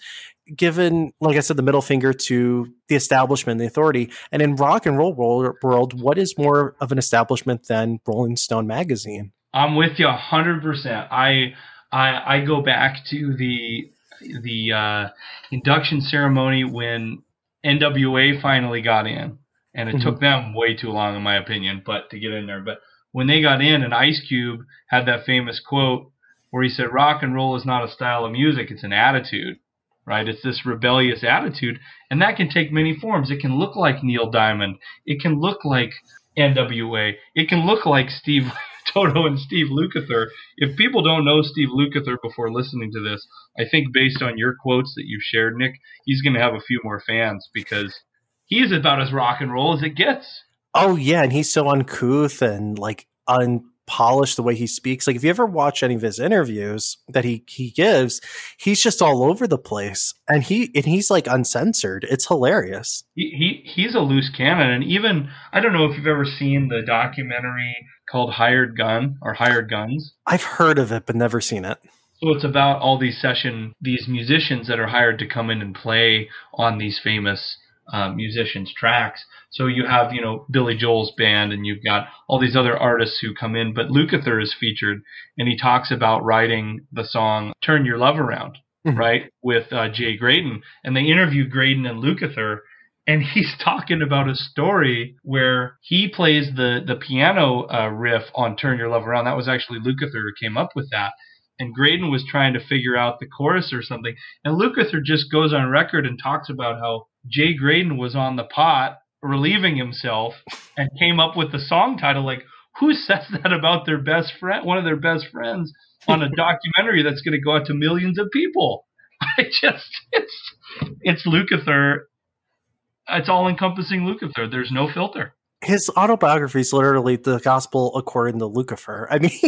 given, like I said, the middle finger to the establishment, the authority. And in rock and roll world, what is more of an establishment than Rolling Stone magazine? I'm with you hundred percent. I, I I go back to the the uh, induction ceremony when NWA finally got in, and it mm-hmm. took them way too long, in my opinion, but to get in there. But when they got in, and Ice Cube had that famous quote where he said, "Rock and roll is not a style of music; it's an attitude." Right? It's this rebellious attitude, and that can take many forms. It can look like Neil Diamond. It can look like NWA. It can look like Steve Toto and Steve Lukather. If people don't know Steve Lukather before listening to this, I think based on your quotes that you've shared, Nick, he's going to have a few more fans because he's about as rock and roll as it gets. Oh yeah, and he's so uncouth and like un polished the way he speaks. Like if you ever watch any of his interviews that he he gives, he's just all over the place, and he and he's like uncensored. It's hilarious. He, he he's a loose cannon, and even I don't know if you've ever seen the documentary called Hired Gun or Hired Guns. I've heard of it, but never seen it. So it's about all these session these musicians that are hired to come in and play on these famous uh, musicians' tracks. So you have, you know, Billy Joel's band and you've got all these other artists who come in, but Lukather is featured and he talks about writing the song Turn Your Love Around, mm-hmm. right, with uh, Jay Graydon. And they interview Graydon and Lukather and he's talking about a story where he plays the the piano uh, riff on "Turn Your Love Around." That was actually Lukather who came up with that, and Graydon was trying to figure out the chorus or something, and Lukather just goes on record and talks about how Jay Graydon was on the pot relieving himself and came up with the song title like who says that about their best friend one of their best friends on a documentary that's going to go out to millions of people? I just it's it's lukather. It's all encompassing lukather. There's no filter. His autobiography is literally the gospel according to lucifer i mean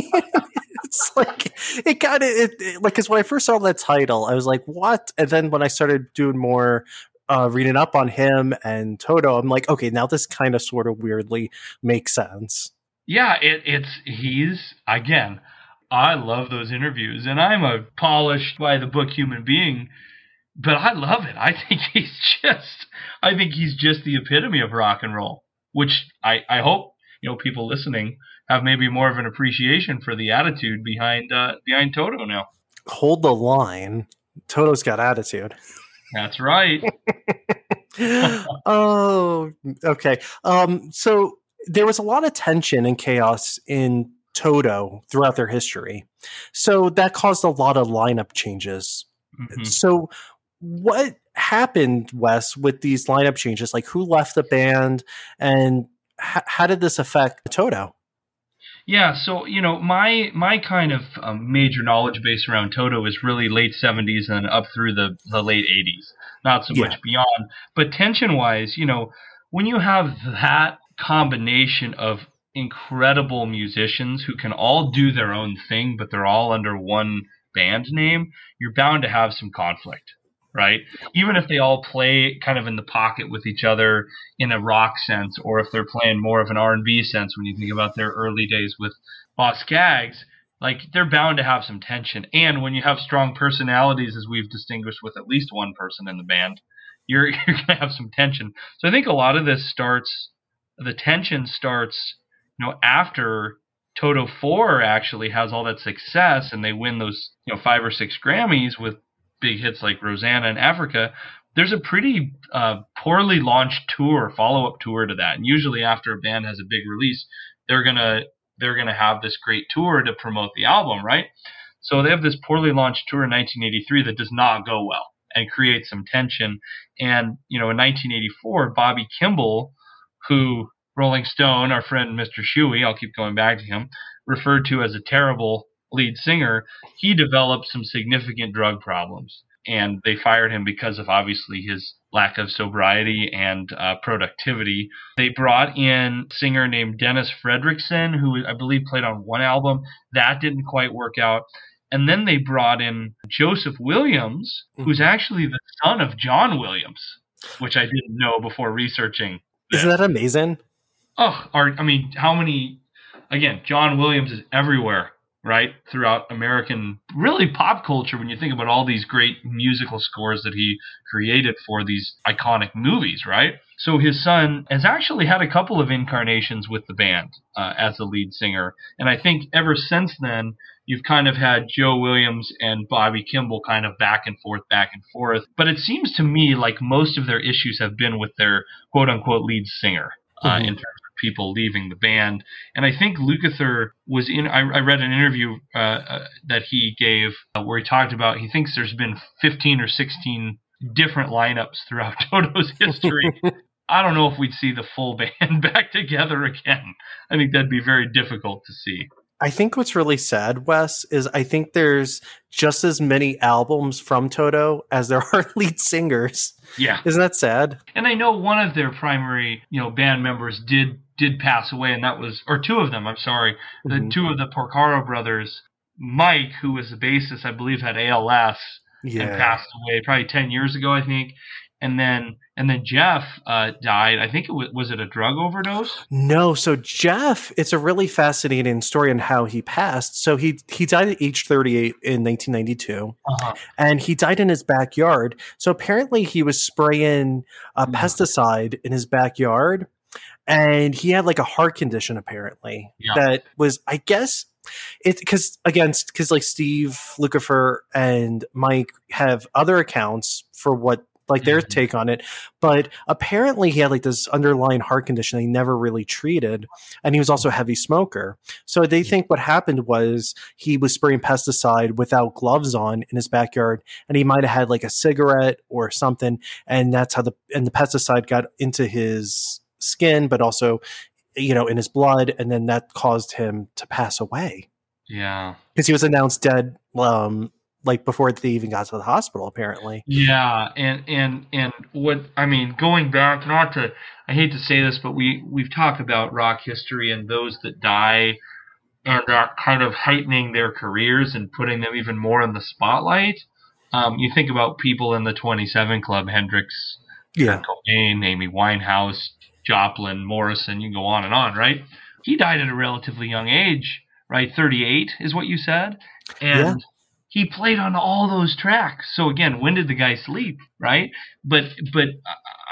it's like it kind of it, it, like because when i first saw that title i was like what? And then when i started doing more uh, reading up on him and Toto, I'm like, okay, now this kind of sort of weirdly makes sense. Yeah, it, it's he's again. I love those interviews, and I'm a polished by the book human being, but I love it. I think he's just, I think he's just the epitome of rock and roll. Which I, I hope you know people listening have maybe more of an appreciation for the attitude behind uh, behind Toto now. Hold the line. Toto's got attitude. That's right. oh, okay. Um, so there was a lot of tension and chaos in Toto throughout their history. So that caused a lot of lineup changes. Mm-hmm. So what happened, Wes, with these lineup changes? Like who left the band and h- how did this affect Toto? Yeah, so you know, my my kind of um, major knowledge base around Toto is really late '70s and up through the the late '80s, not so yeah. much beyond. But tension wise, you know, when you have that combination of incredible musicians who can all do their own thing, but they're all under one band name, you're bound to have some conflict right? Even if they all play kind of in the pocket with each other in a rock sense, or if they're playing more of an R and B sense when you think about their early days with Boz Scaggs, like they're bound to have some tension. And when you have strong personalities, as we've distinguished with at least one person in the band, you're you're gonna have some tension. So I think a lot of this starts, the tension starts, you know, after Toto 4 actually has all that success and they win those, you know, five or six Grammys with big hits like Rosanna and Africa, there's a pretty uh, poorly launched tour, follow up tour to that. And usually after a band has a big release, they're gonna they're gonna have this great tour to promote the album, right? So they have this poorly launched tour in 1983 that does not go well and creates some tension. And you know, in 1984, Bobby Kimball, who Rolling Stone, our friend Mr. Shewey, I'll keep going back to him, referred to as a terrible lead singer, he developed some significant drug problems. And they fired him because of obviously his lack of sobriety and uh, productivity. They brought in a singer named Dennis Frederiksen, who I believe played on one album. That didn't quite work out. And then they brought in Joseph Williams, who's mm-hmm. actually the son of John Williams, which I didn't know before researching. This. Isn't that amazing? Oh, I mean, how many? Again, John Williams is everywhere right throughout American really pop culture when you think about all these great musical scores that he created for these iconic movies right? So his son has actually had a couple of incarnations with the band uh, as the lead singer. And I think ever since then you've kind of had Joe Williams and Bobby Kimball kind of back and forth back and forth. But it seems to me like most of their issues have been with their quote unquote lead singer uh, mm-hmm. in terms people leaving the band. And I think Lukather was in. I, I read an interview uh, uh, that he gave uh, where he talked about he thinks there's been 15 or 16 different lineups throughout Toto's history. I don't know if we'd see the full band back together again. I think that'd be very difficult to see. I think what's really sad, Wes, is I think there's just as many albums from Toto as there are lead singers. Yeah. Isn't that sad? And I know one of their primary, you know, band members did did pass away, and that was, or two of them, I'm sorry, mm-hmm. the two of the Porcaro brothers. Mike, who was the bassist, I believe, had ALS yeah. and passed away probably 10 years ago, I think. And then and then Jeff uh, died. I think it was was it a drug overdose? No. So Jeff, it's a really fascinating story on how he passed. So he he died at age 38 in 1992, uh-huh. and he died in his backyard. So apparently he was spraying a mm-hmm. pesticide in his backyard and he had like a heart condition apparently yeah. that was i guess it's because again because like steve lukather and mike have other accounts for what like their Mhm. take on it. But apparently, he had like this underlying heart condition they never really treated, and he was also a heavy smoker. So they think what happened was he was spraying pesticide without gloves on in his backyard, and he might have had like a cigarette or something, and that's how the and the pesticide got into his skin, but also you know in his blood, and then that caused him to pass away Yeah. because he was announced dead. Um, like before they even got to the hospital, apparently. Yeah, and and and what I mean, going back, not to, I hate to say this, but we we've talked about rock history and those that die, and that kind of heightening their careers and putting them even more in the spotlight. Um, you think about people in the Twenty Seven Club, Hendrix, Yeah, Cobain, Amy Winehouse, Joplin, Morrison. You can go on and on, right? He died at a relatively young age, right? Thirty-eight is what you said, and Yeah. he played on all those tracks. So again, when did the guy sleep, right? But but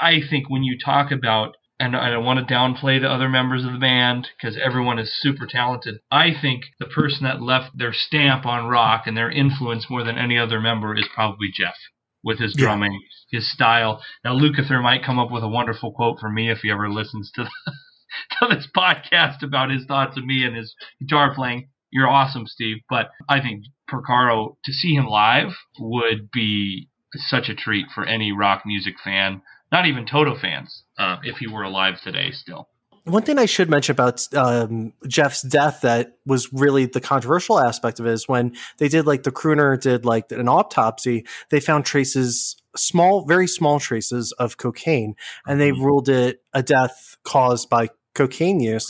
I think when you talk about and I don't want to downplay the other members of the band because everyone is super talented. I think the person that left their stamp on rock and their influence more than any other member is probably Jeff with his Yeah. drumming, his style. Now Lukather might come up with a wonderful quote for me if he ever listens to to this podcast about his thoughts of me and his guitar playing. You're awesome, Steve. But I think Porcaro to see him live would be such a treat for any rock music fan, not even Toto fans, uh, if he were alive today still. One thing I should mention about um, Jeff's death that was really the controversial aspect of it is when they did like the crooner did like an autopsy, they found traces, small, very small traces of cocaine, and they Mhm. ruled it a death caused by cocaine use.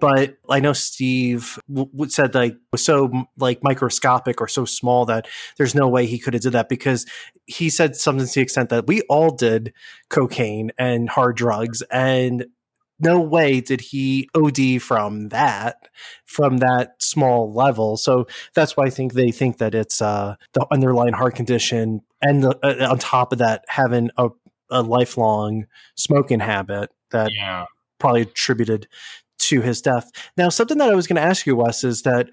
But I know Steve w- said like was so like microscopic or so small that there's no way he could have did that because he said something to the extent that we all did cocaine and hard drugs and no way did he OD from that, from that small level. So that's why I think they think that it's uh, the underlying heart condition, and the, uh, on top of that, having a, a lifelong smoking habit that Yeah. probably attributed to his death. Now, something that I was going to ask you, Wes, is that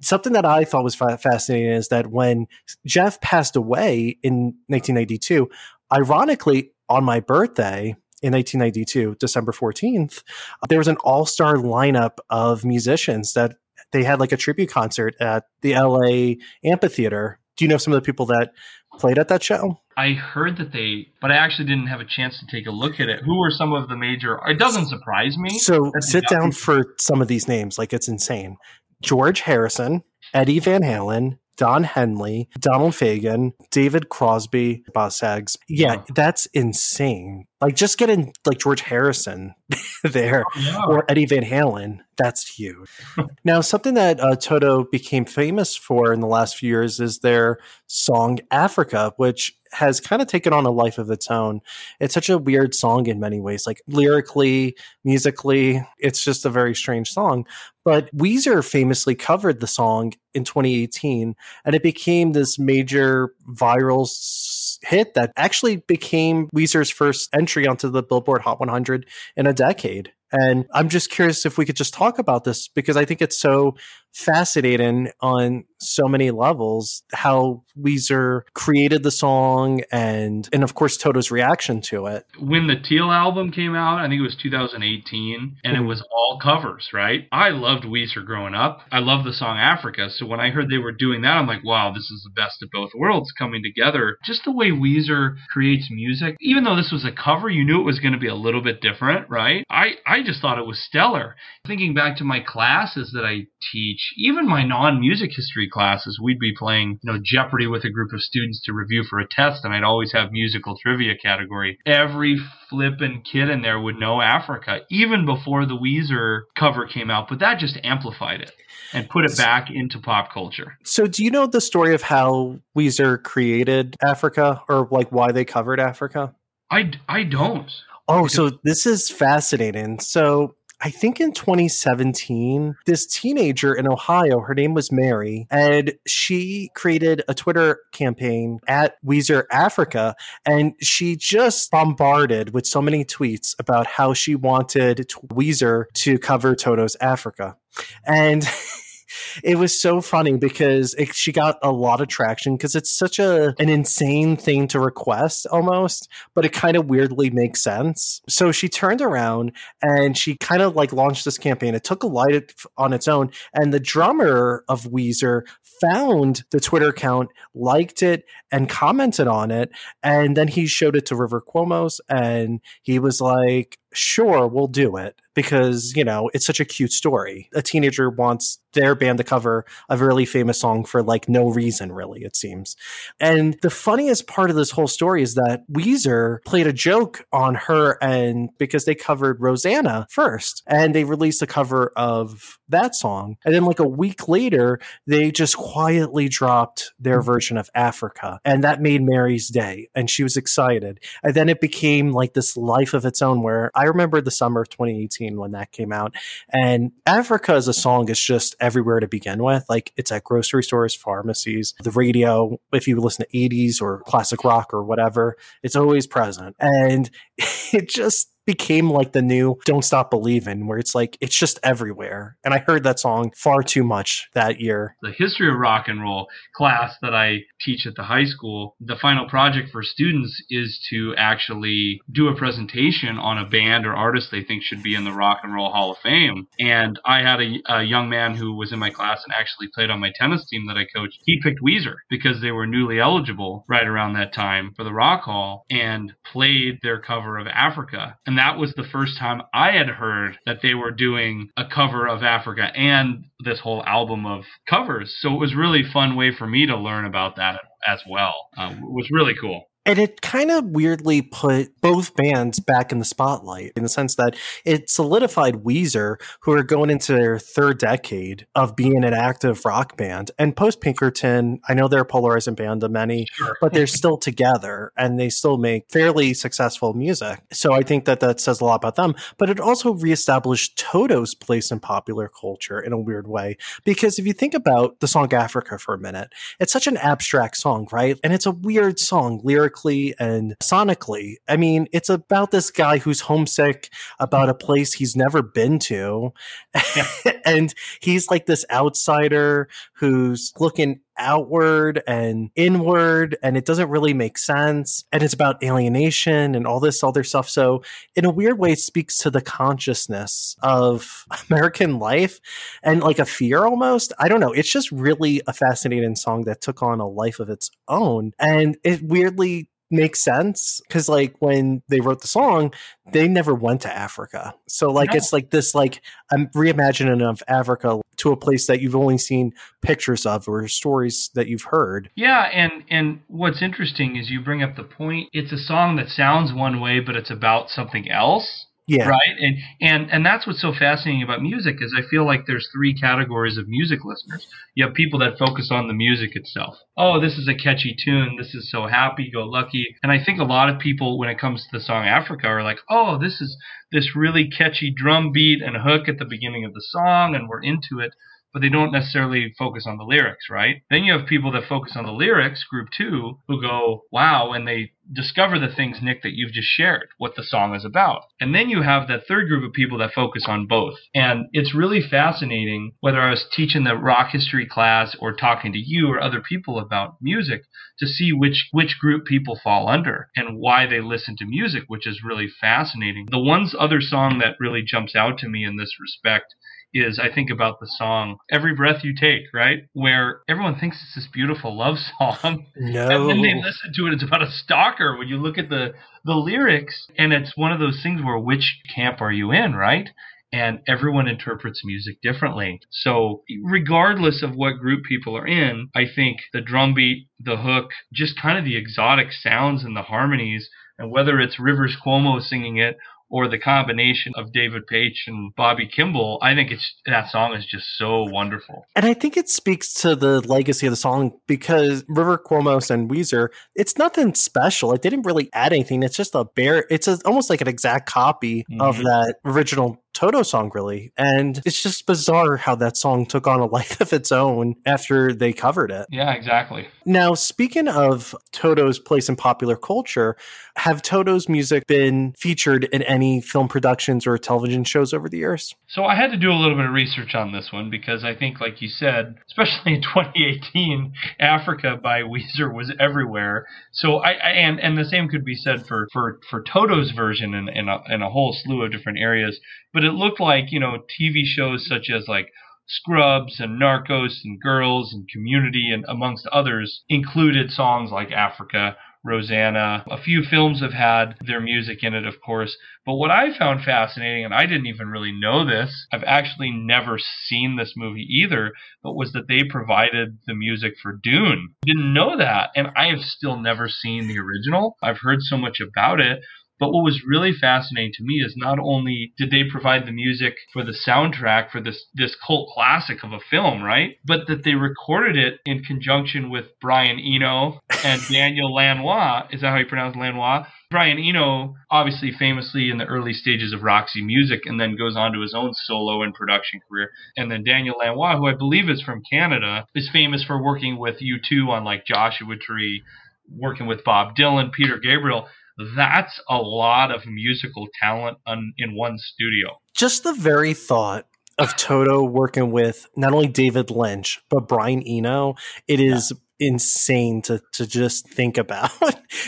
something that I thought was fa- fascinating is that when Jeff passed away in 1992, ironically, on my birthday in 1992, December 14th, there was an all star lineup of musicians that they had like a tribute concert at the LA amphitheater. Do you know some of the people that played at that show? I heard that they, but I actually didn't have a chance to take a look at it. Who were some of the major? It doesn't surprise me. So sit down for some of these names. Like it's insane. George Harrison, Eddie Van Halen, Don Henley, Donald Fagen, David Crosby, Boz Scaggs. Yeah, Wow. that's insane. Like just getting like George Harrison there Yeah. or Eddie Van Halen. That's huge. now, something that uh, Toto became famous for in the last few years is their song Africa, which has kind of taken on a life of its own. It's such a weird song in many ways, like lyrically, musically, it's just a very strange song. But Weezer famously covered the song in 2018, and it became this major viral hit that actually became Weezer's first entry onto the Billboard Hot 100 in a decade. And I'm just curious if we could just talk about this because I think it's so fascinating on so many levels how Weezer created the song and and of course Toto's reaction to it. when the Teal album came out, I think it was 2018, and it Mhm. was all covers, right? I loved Weezer growing up. I love the song Africa. So when I heard they were doing that, I'm like, wow, this is the best of both worlds coming together. Just the way Weezer creates music, even though this was a cover, you knew it was going to be a little bit different, right? I, I just thought it was stellar. Thinking back to my classes that I teach, even my non music history classes, we'd be playing, you know, Jeopardy with a group of students to review for a test, and I'd always have musical trivia category. Every flippin' kid in there would know Africa, even before the Weezer cover came out, but that just amplified it and put it back into pop culture. So do you know the story of how Weezer created Africa or like why they covered Africa? I, I don't. Oh, so this is fascinating. So I think in 2017, this teenager in Ohio, her name was Mary, and she created a Twitter campaign at Weezer Africa, and she just bombarded with so many tweets about how she wanted Weezer to cover Toto's Africa. And it was so funny because it, she got a lot of traction because it's such a an insane thing to request almost, but it kind of weirdly makes sense. So she turned around and she kind of like launched this campaign. It took a light on its own, and the drummer of Weezer found the Twitter account, liked it, and commented on it, and then he showed it to River Cuomo's, and he was like, "Sure, we'll do it." because you know it's such a cute story. A teenager wants their band to cover a really famous song for like no reason, really, it seems. And the funniest part of this whole story is that Weezer played a joke on her and because they covered Rosanna first and they released a cover of that song. And then like a week later, they just quietly dropped their mm-hmm. version of Africa. And that made Mary's day. And she was excited. And then it became like this life of its own where I remember the summer of 2018 when that came out. And Africa as a song is just everywhere to begin with. Like it's at grocery stores, pharmacies, the radio. If you listen to 80s or classic rock or whatever, it's always present. And it just became like the new Don't Stop Believing, where it's like it's just everywhere. And I heard that song far too much that year. The history of rock and roll class that I teach at the high school, the final project for students is to actually do a presentation on a band or artist they think should be in the Rock and Roll Hall of Fame. And I had a, a young man who was in my class and actually played on my tennis team that I coached. He picked Weezer because they were newly eligible right around that time for the Rock Hall and played their cover of Africa. And and that was the first time I had heard that they were doing a cover of Africa and this whole album of covers. So it was really fun way for me to learn about that as well. Um, it was really cool. And it kind of weirdly put both bands back in the spotlight in the sense that it solidified Weezer, who are going into their third decade of being an active rock band. And post Pinkerton, I know they're a polarizing band to many, sure. but they're still together and they still make fairly successful music. So I think that that says a lot about them. But it also reestablished Toto's place in popular culture in a weird way. Because if you think about the song Africa for a minute, it's such an abstract song, right? And it's a weird song, lyric lyrically and sonically. I mean, it's about this guy who's homesick about a place he's never been to. Yeah. and he's like this outsider who's looking outward and inward and it doesn't really make sense and it's about alienation and all this other stuff. So in a weird way it speaks to the consciousness of american life and like a fear almost. I don't know. It's just really a fascinating song that took on a life of its own and it weirdly makes sense because like when they wrote the song they never went to africa. So like no. it's like this like i'm reimagining of africa to a place that you've only seen pictures of or stories that you've heard. Yeah and and what's interesting is you bring up the point. It's a song that sounds one way but it's about something else yeah. Right. And and and that's what's so fascinating about music is I feel like there's three categories of music listeners. You have people that focus on the music itself. Oh, this is a catchy tune. This is so happy go lucky. And I think a lot of people when it comes to the song Africa are like, "Oh, this is this really catchy drum beat and hook at the beginning of the song and we're into it." But they don't necessarily focus on the lyrics, right? Then you have people that focus on the lyrics, group two, who go, wow, and they discover the things, Nick, that you've just shared, what the song is about. And then you have that third group of people that focus on both. And it's really fascinating, whether I was teaching the rock history class or talking to you or other people about music, to see which, which group people fall under and why they listen to music, which is really fascinating. The one other song that really jumps out to me in this respect is I think about the song Every Breath You Take, right? Where everyone thinks it's this beautiful love song. No. And then they listen to it. It's about a stalker when you look at the, the lyrics. And it's one of those things where which camp are you in, right? And everyone interprets music differently. So, regardless of what group people are in, I think the drum beat, the hook, just kind of the exotic sounds and the harmonies, and whether it's Rivers Cuomo singing it or the combination of David Paich and Bobby Kimball, I think it's that song is just so wonderful. And I think it speaks to the legacy of the song because River Cuomo and Weezer, it's nothing special. It didn't really add anything. It's just a bare. It's a, almost like an exact copy mm-hmm. of that original Toto song, really. And it's just bizarre how that song took on a life of its own after they covered it. Yeah, exactly. Now, speaking of Toto's place in popular culture, have Toto's music been featured in any film productions or television shows over the years? So I had to do a little bit of research on this one because I think, like you said, especially in 2018, Africa by Weezer was everywhere. So I, I and and the same could be said for for for Toto's version in in a, in a whole slew of different areas. But it looked like you know TV shows such as like Scrubs and Narcos and Girls and Community and amongst others included songs like Africa, Rosanna. A few films have had their music in it, of course. But what I found fascinating, and I didn't even really know this, I've actually never seen this movie either, but was that they provided the music for Dune. Didn't know that. And I have still never seen the original. I've heard so much about it. But what was really fascinating to me is not only did they provide the music for the soundtrack for this this cult classic of a film, right? But that they recorded it in conjunction with Brian Eno and Daniel Lanois. Is that how you pronounce Lanois? Brian Eno, obviously famously in the early stages of Roxy Music, and then goes on to his own solo and production career. And then Daniel Lanois, who I believe is from Canada, is famous for working with U2 on like Joshua Tree, working with Bob Dylan, Peter Gabriel that's a lot of musical talent on, in one studio. Just the very thought of Toto working with not only David Lynch but Brian Eno, it is yeah. insane to to just think about.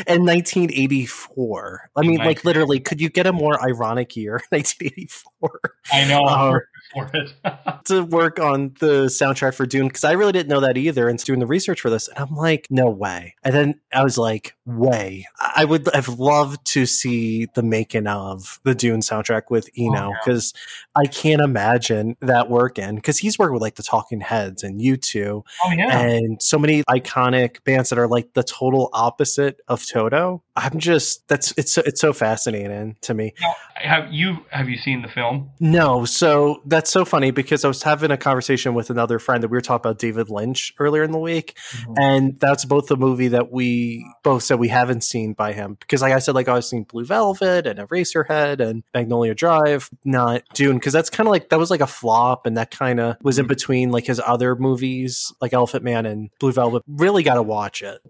in 1984, I mean, like literally, could you get a more ironic year? 1984. I know. Um, for it to work on the soundtrack for Dune because I really didn't know that either. And it's doing the research for this, and I'm like, no way. And then I was like, way. I would have loved to see the making of the Dune soundtrack with Eno because oh, yeah. I can't imagine that working because he's worked with like the Talking Heads and U2 oh, yeah. and so many iconic bands that are like the total opposite of Toto. I'm just that's it's so, it's so fascinating to me. Now, have you have you seen the film? No. So that's so funny because I was having a conversation with another friend that we were talking about David Lynch earlier in the week, mm-hmm. and that's both the movie that we both said we haven't seen by him because, like I said, like I've seen Blue Velvet and Eraserhead and Magnolia Drive, not Dune because that's kind of like that was like a flop, and that kind of was in mm-hmm. between like his other movies like Elephant Man and Blue Velvet. Really got to watch it.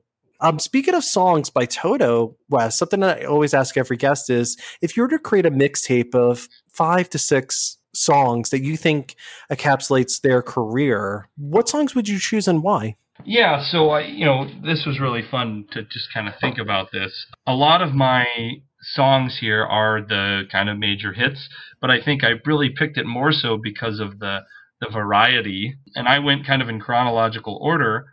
Um, speaking of songs by Toto, Wes, something that I always ask every guest is if you were to create a mixtape of five to six songs that you think encapsulates their career, what songs would you choose and why? Yeah, so I, you know, this was really fun to just kind of think about this. A lot of my songs here are the kind of major hits, but I think I really picked it more so because of the the variety, and I went kind of in chronological order.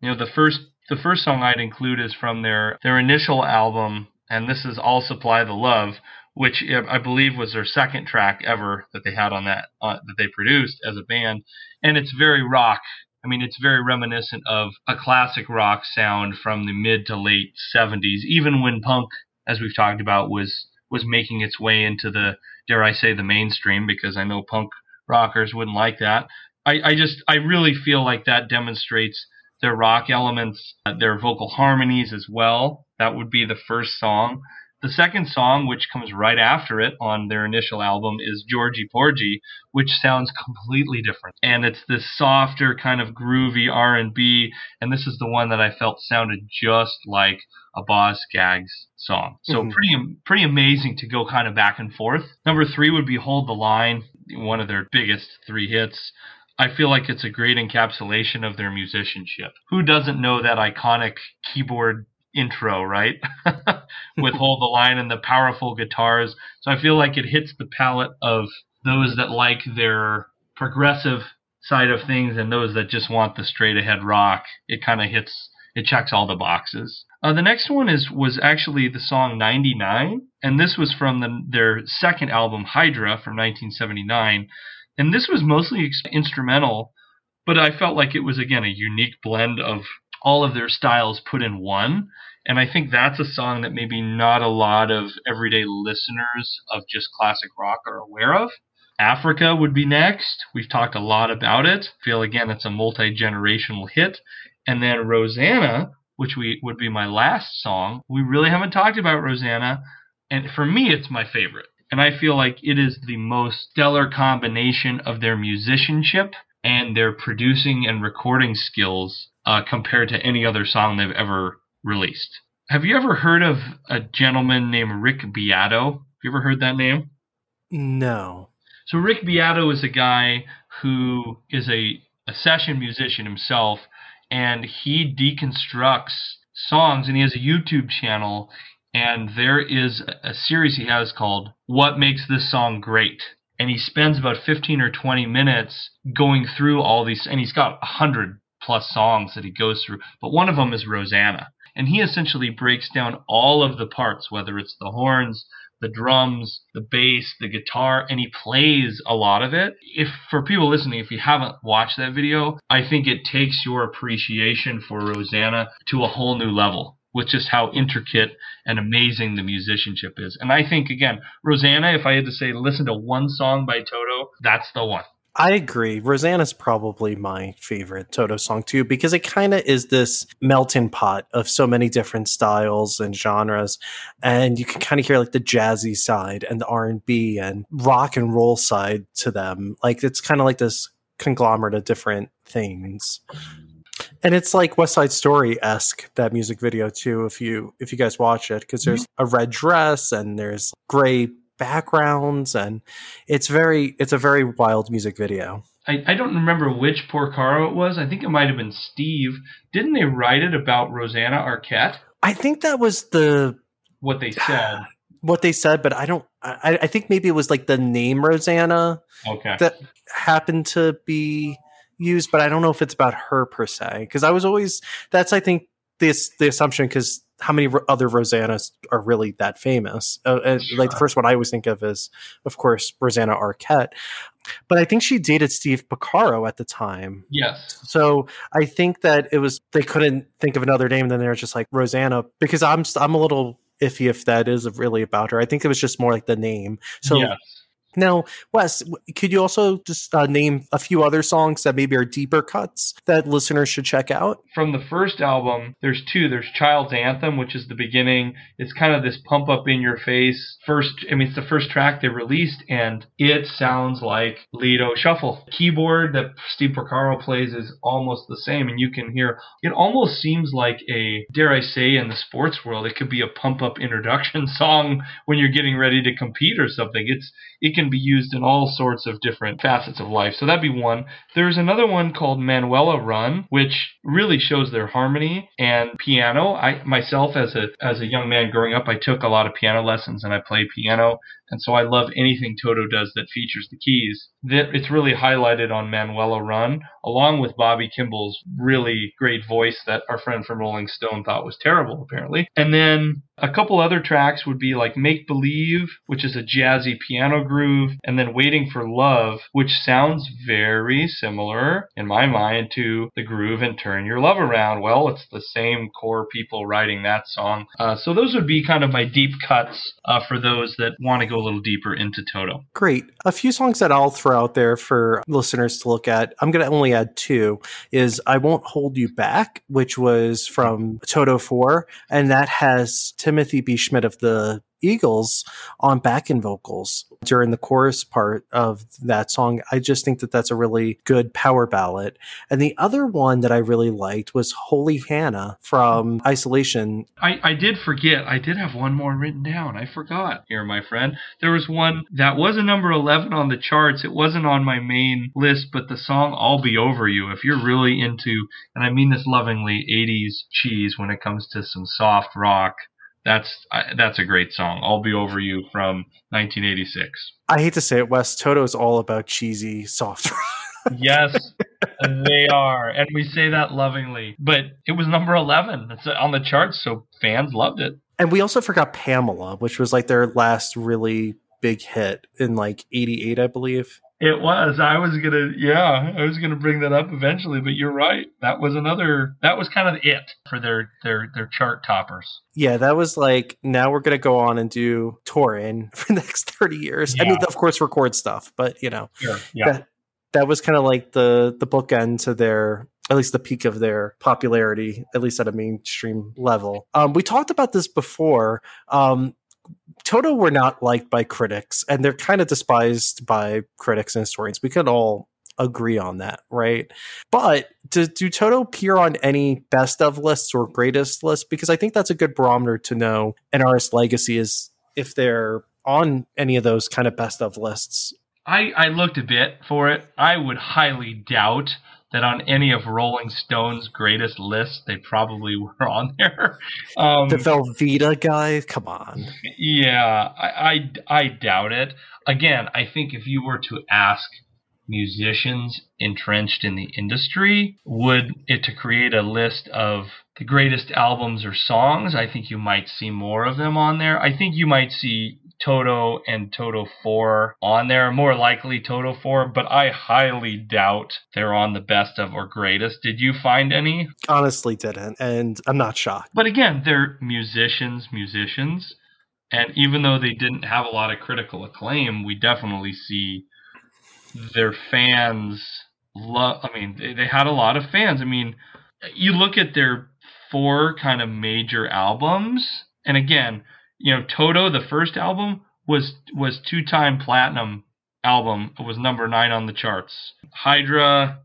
You know, the first the first song I'd include is from their their initial album, and this is "I'll Supply the Love," which I believe was their second track ever that they had on that uh, that they produced as a band, and it's very rock. I mean, it's very reminiscent of a classic rock sound from the mid to late 70s, even when punk, as we've talked about, was was making its way into the dare I say the mainstream because I know punk rockers wouldn't like that. I, I just I really feel like that demonstrates their rock elements, their vocal harmonies as well. That would be the first song. The second song, which comes right after it on their initial album, is Georgie Porgy, which sounds completely different. And it's this softer kind of groovy R&B, and this is the one that I felt sounded just like a Boz Scaggs song. So mm-hmm. pretty pretty amazing to go kind of back and forth. Number 3 would be Hold the Line, one of their biggest 3 hits. I feel like it's a great encapsulation of their musicianship. Who doesn't know that iconic keyboard intro, right? With Hold the Line and the powerful guitars. So I feel like it hits the palate of those that like their progressive side of things and those that just want the straight ahead rock. It kind of hits it checks all the boxes. Uh, the next one is was actually the song 99, and this was from the, their second album Hydra from 1979. And this was mostly instrumental, but I felt like it was, again, a unique blend of all of their styles put in one. And I think that's a song that maybe not a lot of everyday listeners of just classic rock are aware of. Africa would be next. We've talked a lot about it. I feel again it's a multi generational hit. And then Rosanna, which we would be my last song. We really haven't talked about Rosanna, and for me, it's my favorite. And I feel like it is the most stellar combination of their musicianship and their producing and recording skills uh, compared to any other song they've ever released. Have you ever heard of a gentleman named Rick Beato? Have you ever heard that name? No. So Rick Beato is a guy who is a, a session musician himself, and he deconstructs songs, and he has a YouTube channel, and there is a series he has called "What Makes This Song Great." And he spends about 15 or 20 minutes going through all these, and he's got a hundred plus songs that he goes through, but one of them is Rosanna. And he essentially breaks down all of the parts, whether it's the horns, the drums, the bass, the guitar, and he plays a lot of it. If for people listening, if you haven't watched that video, I think it takes your appreciation for Rosanna to a whole new level with just how intricate and amazing the musicianship is. And I think again, Rosanna, if I had to say listen to one song by Toto, that's the one. I agree. Rosanna's probably my favorite Toto song too, because it kind of is this melting pot of so many different styles and genres, and you can kind of hear like the jazzy side and the R and B and rock and roll side to them. Like it's kind of like this conglomerate of different things. And it's like West Side Story esque that music video too. If you if you guys watch it, because there's mm-hmm. a red dress and there's gray backgrounds and it's very it's a very wild music video I, I don't remember which Porcaro it was. I think it might have been Steve. Didn't they write it about Rosanna Arquette? I think that was the what they said. What they said, but I don't. I, I think maybe it was like the name Rosanna. Okay. That happened to be used, but I don't know if it's about her per se. Because I was always that's I think this the assumption because how many other Rosannas are really that famous? Uh, sure. Like the first one I always think of is, of course, Rosanna Arquette. But I think she dated Steve Porcaro at the time. Yes. So I think that it was they couldn't think of another name. Then they were just like Rosanna because I'm I'm a little iffy if that is really about her. I think it was just more like the name. So yes. Now, Wes, could you also just uh, name a few other songs that maybe are deeper cuts that listeners should check out? From the first album, there's two. There's Child's Anthem, which is the beginning. It's kind of this pump up in your face first. I mean, it's the first track they released, and it sounds like Lido Shuffle. The Keyboard that Steve Porcaro plays is almost the same, and you can hear it almost seems like a, dare I say, in the sports world, it could be a pump up introduction song when you're getting ready to compete or something. It's it can be used in all sorts of different facets of life. So that'd be one. There's another one called Manuela Run, which really shows their harmony and piano. I myself as a as a young man growing up, I took a lot of piano lessons and I play piano. And so I love anything Toto does that features the keys. It's really highlighted on Manuela Run, along with Bobby Kimball's really great voice that our friend from Rolling Stone thought was terrible, apparently. And then a couple other tracks would be like Make Believe, which is a jazzy piano groove, and then Waiting for Love, which sounds very similar in my mind to the groove and Turn Your Love Around. Well, it's the same core people writing that song. Uh, so those would be kind of my deep cuts uh, for those that want to go little deeper into Toto. Great. A few songs that I'll throw out there for listeners to look at. I'm going to only add two is I Won't Hold You Back, which was from Toto 4. And that has Timothy B. Schmit of the Eagles on backing vocals during the chorus part of that song. I just think that that's a really good power ballad. And the other one that I really liked was Holy Hannah from Isolation. I, I did forget. I did have one more written down. I forgot here, my friend. There was one that was a number 11 on the charts. It wasn't on my main list, but the song I'll Be Over You, if you're really into, and I mean this lovingly, 80s cheese when it comes to some soft rock, that's that's a great song. I'll be over you from 1986. I hate to say it, Wes. Toto is all about cheesy soft rock. yes, they are, and we say that lovingly. But it was number 11. It's on the charts, so fans loved it. And we also forgot Pamela, which was like their last really big hit in like 88, I believe. It was. I was gonna, yeah, I was gonna bring that up eventually, but you're right. That was another. That was kind of it for their their their chart toppers. Yeah, that was like. Now we're gonna go on and do touring for the next thirty years. Yeah. I mean, of course, record stuff, but you know, sure. yeah. That, that was kind of like the the bookend to their at least the peak of their popularity, at least at a mainstream level. Um, we talked about this before. Um, Toto were not liked by critics, and they're kind of despised by critics and historians. We could all agree on that, right? But do, do Toto appear on any best of lists or greatest lists? Because I think that's a good barometer to know an artist's legacy is if they're on any of those kind of best of lists. I, I looked a bit for it. I would highly doubt that on any of Rolling Stone's greatest lists, they probably were on there. Um, the Velveeta guy, come on. Yeah, I, I, I doubt it. Again, I think if you were to ask musicians entrenched in the industry, would it to create a list of the greatest albums or songs, I think you might see more of them on there. I think you might see Toto and Toto 4 on there. More likely Toto 4, but I highly doubt they're on the best of or greatest. Did you find any? Honestly, didn't. And I'm not shocked. But again, they're musicians, musicians. And even though they didn't have a lot of critical acclaim, we definitely see their fans love. I mean, they, they had a lot of fans. I mean, you look at their four kind of major albums, and again, you know, Toto, the first album was was two time platinum album. It was number nine on the charts. Hydra,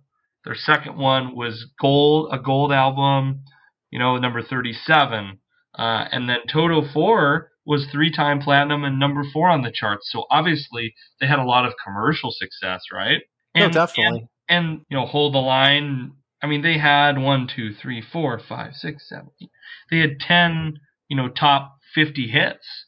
their second one was gold, a gold album, you know, number thirty seven. Uh, and then Toto four was three time platinum and number four on the charts. So obviously they had a lot of commercial success, right? And, no, definitely. And, and you know, hold the line. I mean, they had one, two, three, four, five, six, seven. Eight. They had ten, you know, top fifty hits,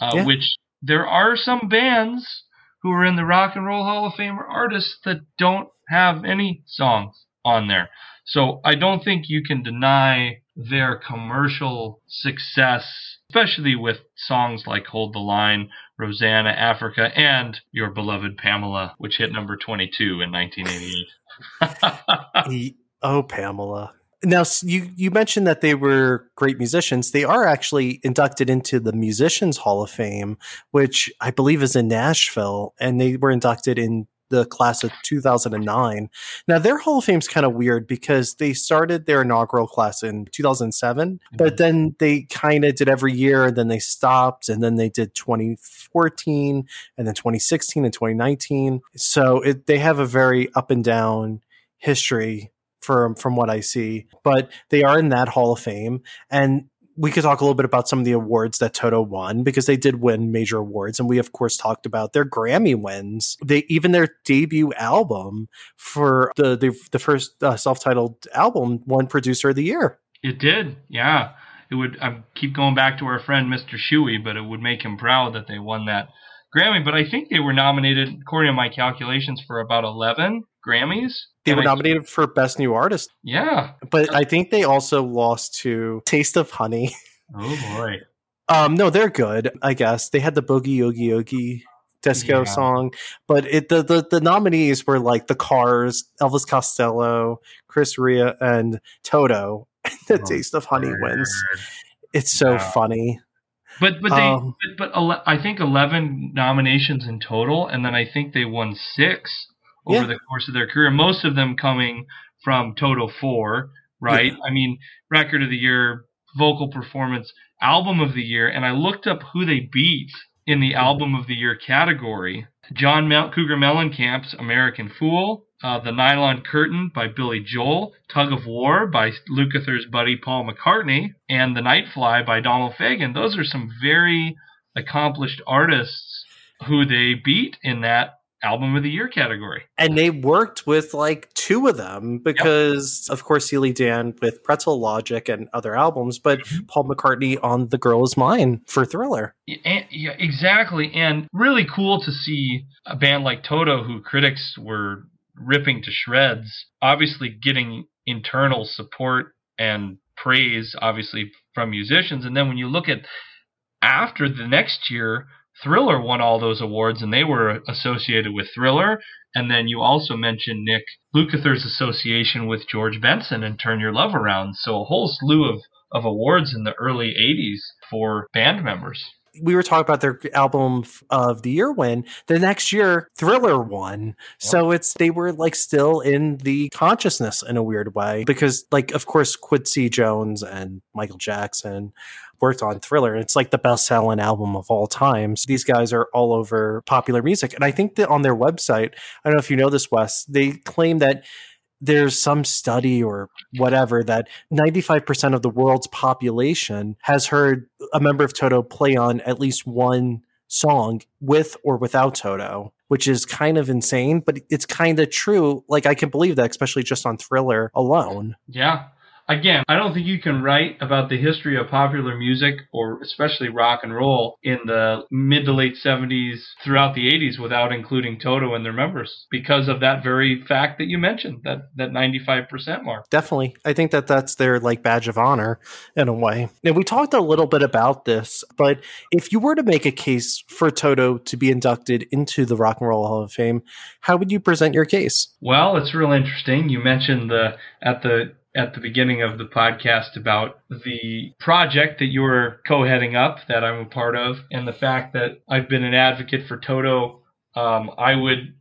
uh, yeah. which there are some bands who are in the Rock and Roll Hall of Fame or artists that don't have any songs on there. So I don't think you can deny their commercial success, especially with songs like Hold the Line, Rosanna, Africa, and Your Beloved Pamela, which hit number 22 in 1988. oh, Pamela. Now, you, you mentioned that they were great musicians. They are actually inducted into the Musicians Hall of Fame, which I believe is in Nashville, and they were inducted in the class of 2009. Now, their Hall of Fame is kind of weird because they started their inaugural class in 2007, mm-hmm. but then they kind of did every year, and then they stopped, and then they did 2014, and then 2016 and 2019. So it, they have a very up and down history from from what I see. But they are in that Hall of Fame, and we could talk a little bit about some of the awards that Toto won because they did win major awards, and we of course talked about their Grammy wins. They even their debut album for the the, the first uh, self titled album won Producer of the Year. It did, yeah. It would. I keep going back to our friend Mr. Shewey, but it would make him proud that they won that Grammy. But I think they were nominated, according to my calculations, for about eleven Grammys. They were I, nominated for Best New Artist. Yeah. But I think they also lost to Taste of Honey. Oh boy. um, no, they're good, I guess. They had the Boogie Oogie Oogie disco yeah. song, but it the, the the nominees were like the Cars, Elvis Costello, Chris Rea, and Toto. the oh, Taste of Honey wins. It's so yeah. funny. But but they um, but, but ele- I think eleven nominations in total, and then I think they won six over yeah. the course of their career. Most of them coming from Toto 4, right? Yeah. I mean, record of the year, vocal performance, album of the year, and I looked up who they beat in the album of the year category. John Mel- Cougar Mellencamp's American Fool, uh, The Nylon Curtain by Billy Joel, Tug of War by Lukather's buddy Paul McCartney, and The Nightfly by Donald Fagen. Those are some very accomplished artists who they beat in that album of the year category. And they worked with like two of them because, yep. of course, Steely Dan with Pretzel Logic and other albums, but mm-hmm. Paul McCartney on The Girl Is Mine for Thriller. Yeah, yeah, exactly. And really cool to see a band like Toto, who critics were ripping to shreds, obviously getting internal support and praise, obviously, from musicians. And then when you look at after the next year, Thriller won all those awards, and they were associated with Thriller. And then you also mentioned Nick Lukather's association with George Benson and Turn Your Love Around. So a whole slew of, of awards in the early 80s for band members. we were talking about their album of the year win. The next year, Thriller won. Yep. So it's they were like still in the consciousness in a weird way because, like, of course, Quincy Jones and Michael Jackson worked on Thriller. It's like the best selling album of all time. So these guys are all over popular music. And I think that on their website, I don't know if you know this, Wes, they claim that there's some study or whatever that 95% of the world's population has heard a member of Toto play on at least one song with or without Toto, which is kind of insane, but it's kind of true. Like I can believe that, especially just on Thriller alone. Yeah again, I don't think you can write about the history of popular music or especially rock and roll in the mid to late 70s throughout the 80s without including Toto and their members because of that very fact that you mentioned, that that 95% mark. Definitely. I think that that's their like badge of honor in a way. And we talked a little bit about this, but if you were to make a case for Toto to be inducted into the Rock and Roll Hall of Fame, how would you present your case? Well, it's real interesting. You mentioned the at the at the beginning of the podcast about the project that you're co-heading up that I'm a part of and the fact that I've been an advocate for Toto. Um, I would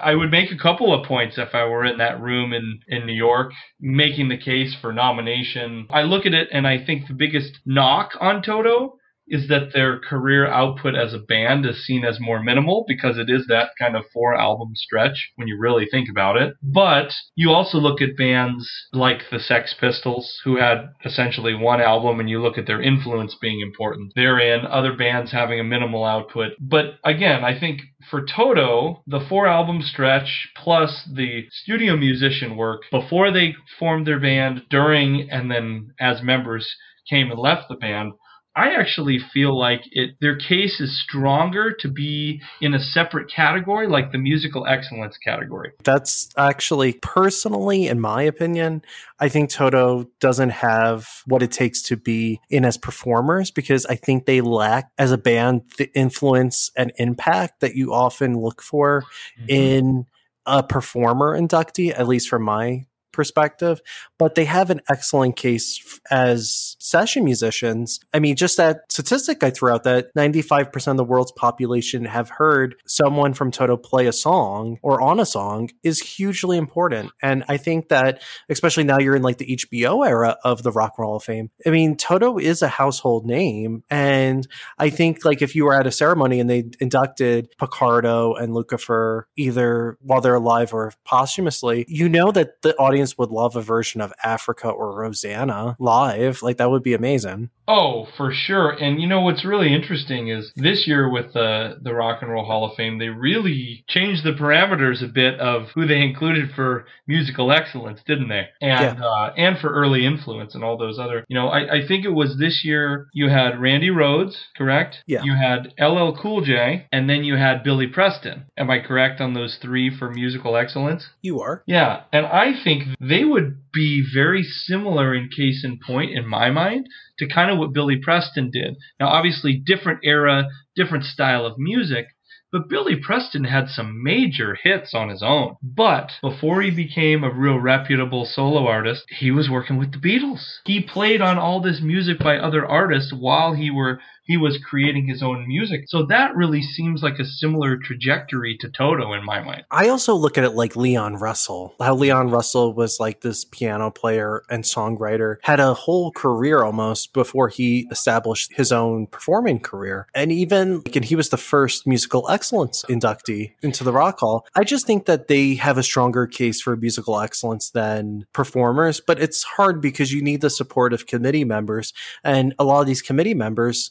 I would make a couple of points if I were in that room in, in New York making the case for nomination. I look at it and I think the biggest knock on Toto is that their career output as a band is seen as more minimal because it is that kind of four album stretch when you really think about it. But you also look at bands like the Sex Pistols, who had essentially one album, and you look at their influence being important. They're other bands having a minimal output. But again, I think for Toto, the four album stretch plus the studio musician work before they formed their band, during, and then as members came and left the band I actually feel like it their case is stronger to be in a separate category, like the musical excellence category. That's actually personally, in my opinion, I think Toto doesn't have what it takes to be in as performers because I think they lack as a band the influence and impact that you often look for mm-hmm. in a performer inductee, at least from my perspective, but they have an excellent case as session musicians. I mean, just that statistic I threw out that 95% of the world's population have heard someone from Toto play a song or on a song is hugely important. And I think that, especially now you're in like the HBO era of the Rock and Roll of Fame, I mean, Toto is a household name. And I think like if you were at a ceremony and they inducted Porcaro and Lukather either while they're alive or posthumously, you know that the audience would love a version of Africa or Rosanna live. Like that would be amazing. Oh, for sure. And you know what's really interesting is this year with the the Rock and Roll Hall of Fame, they really changed the parameters a bit of who they included for musical excellence, didn't they? And yeah. uh, and for early influence and all those other. You know, I, I think it was this year you had Randy Rhoads, correct? Yeah. You had LL Cool J, and then you had Billy Preston. Am I correct on those three for musical excellence? You are. Yeah, and I think they would be very similar in case in point in my mind to kind of what Billy Preston did. Now, obviously, different era, different style of music, but Billy Preston had some major hits on his own. But before he became a real reputable solo artist, he was working with the Beatles. He played on all this music by other artists while he were he was creating his own music. So that really seems like a similar trajectory to Toto in my mind. I also look at it like Leon Russell. How Leon Russell was like this piano player and songwriter, had a whole career almost before he established his own performing career. And even and he was the first musical excellence inductee into the Rock Hall. I just think that they have a stronger case for musical excellence than performers, but it's hard because you need the support of committee members. And a lot of these committee members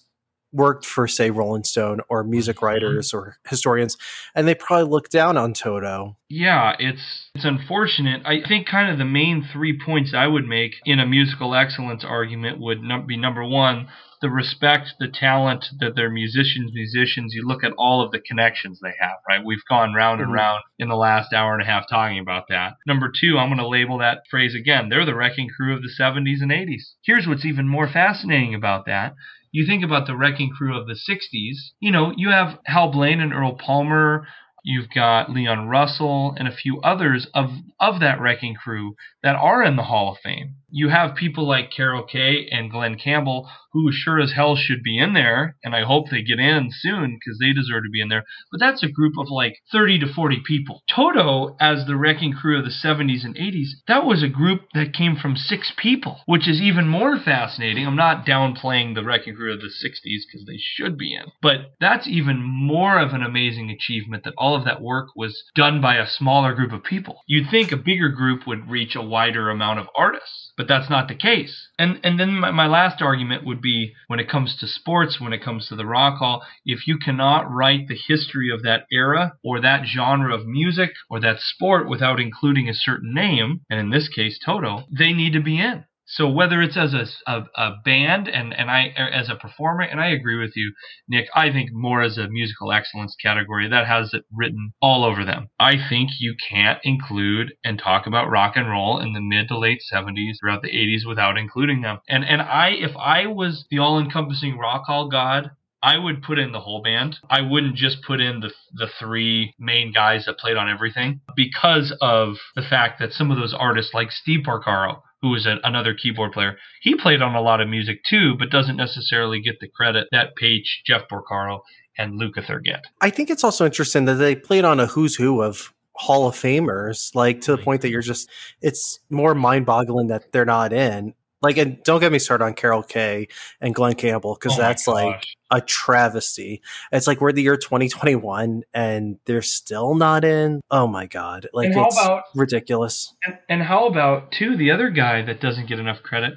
worked for say Rolling Stone or music mm-hmm. writers or historians and they probably look down on Toto. Yeah, it's it's unfortunate. I think kind of the main 3 points I would make in a musical excellence argument would be number 1, the respect, the talent that they're musicians, musicians. You look at all of the connections they have, right? We've gone round mm-hmm. and round in the last hour and a half talking about that. Number two, I'm going to label that phrase again. They're the wrecking crew of the 70s and 80s. Here's what's even more fascinating about that you think about the wrecking crew of the 60s, you know, you have Hal Blaine and Earl Palmer, you've got Leon Russell and a few others of of that wrecking crew that are in the Hall of Fame. You have people like Carol Kaye and Glen Campbell who sure as hell should be in there, and I hope they get in soon because they deserve to be in there. But that's a group of like 30 to 40 people. Toto, as the wrecking crew of the 70s and 80s, that was a group that came from six people, which is even more fascinating. I'm not downplaying the wrecking crew of the 60s because they should be in, but that's even more of an amazing achievement that all of that work was done by a smaller group of people. You'd think a bigger group would reach a wider amount of artists, but that's not the case. And and then my, my last argument would be when it comes to sports, when it comes to the rock hall, if you cannot write the history of that era or that genre of music or that sport without including a certain name, and in this case Toto, they need to be in. So whether it's as a, a, a, band and, and I as a performer, and I agree with you, Nick, I think more as a musical excellence category that has it written all over them. I think you can't include and talk about rock and roll in the mid to late 70s throughout the 80s without including them. And and I if I was the all-encompassing rock hall god, I would put in the whole band. I wouldn't just put in the the three main guys that played on everything because of the fact that some of those artists like Steve Porcaro who was a, another keyboard player. He played on a lot of music too, but doesn't necessarily get the credit that Paich, Jeff Porcaro, and Lukather get. I think it's also interesting that they played on a who's who of Hall of Famers, like to the point that you're just, it's more mind boggling that they're not in. Like, and don't get me started on Carol Kaye and Glen Campbell because oh that's like a travesty. It's like we're the year 2021 and they're still not in. Oh my god! Like it's about, ridiculous. And, and, how about too the other guy that doesn't get enough credit?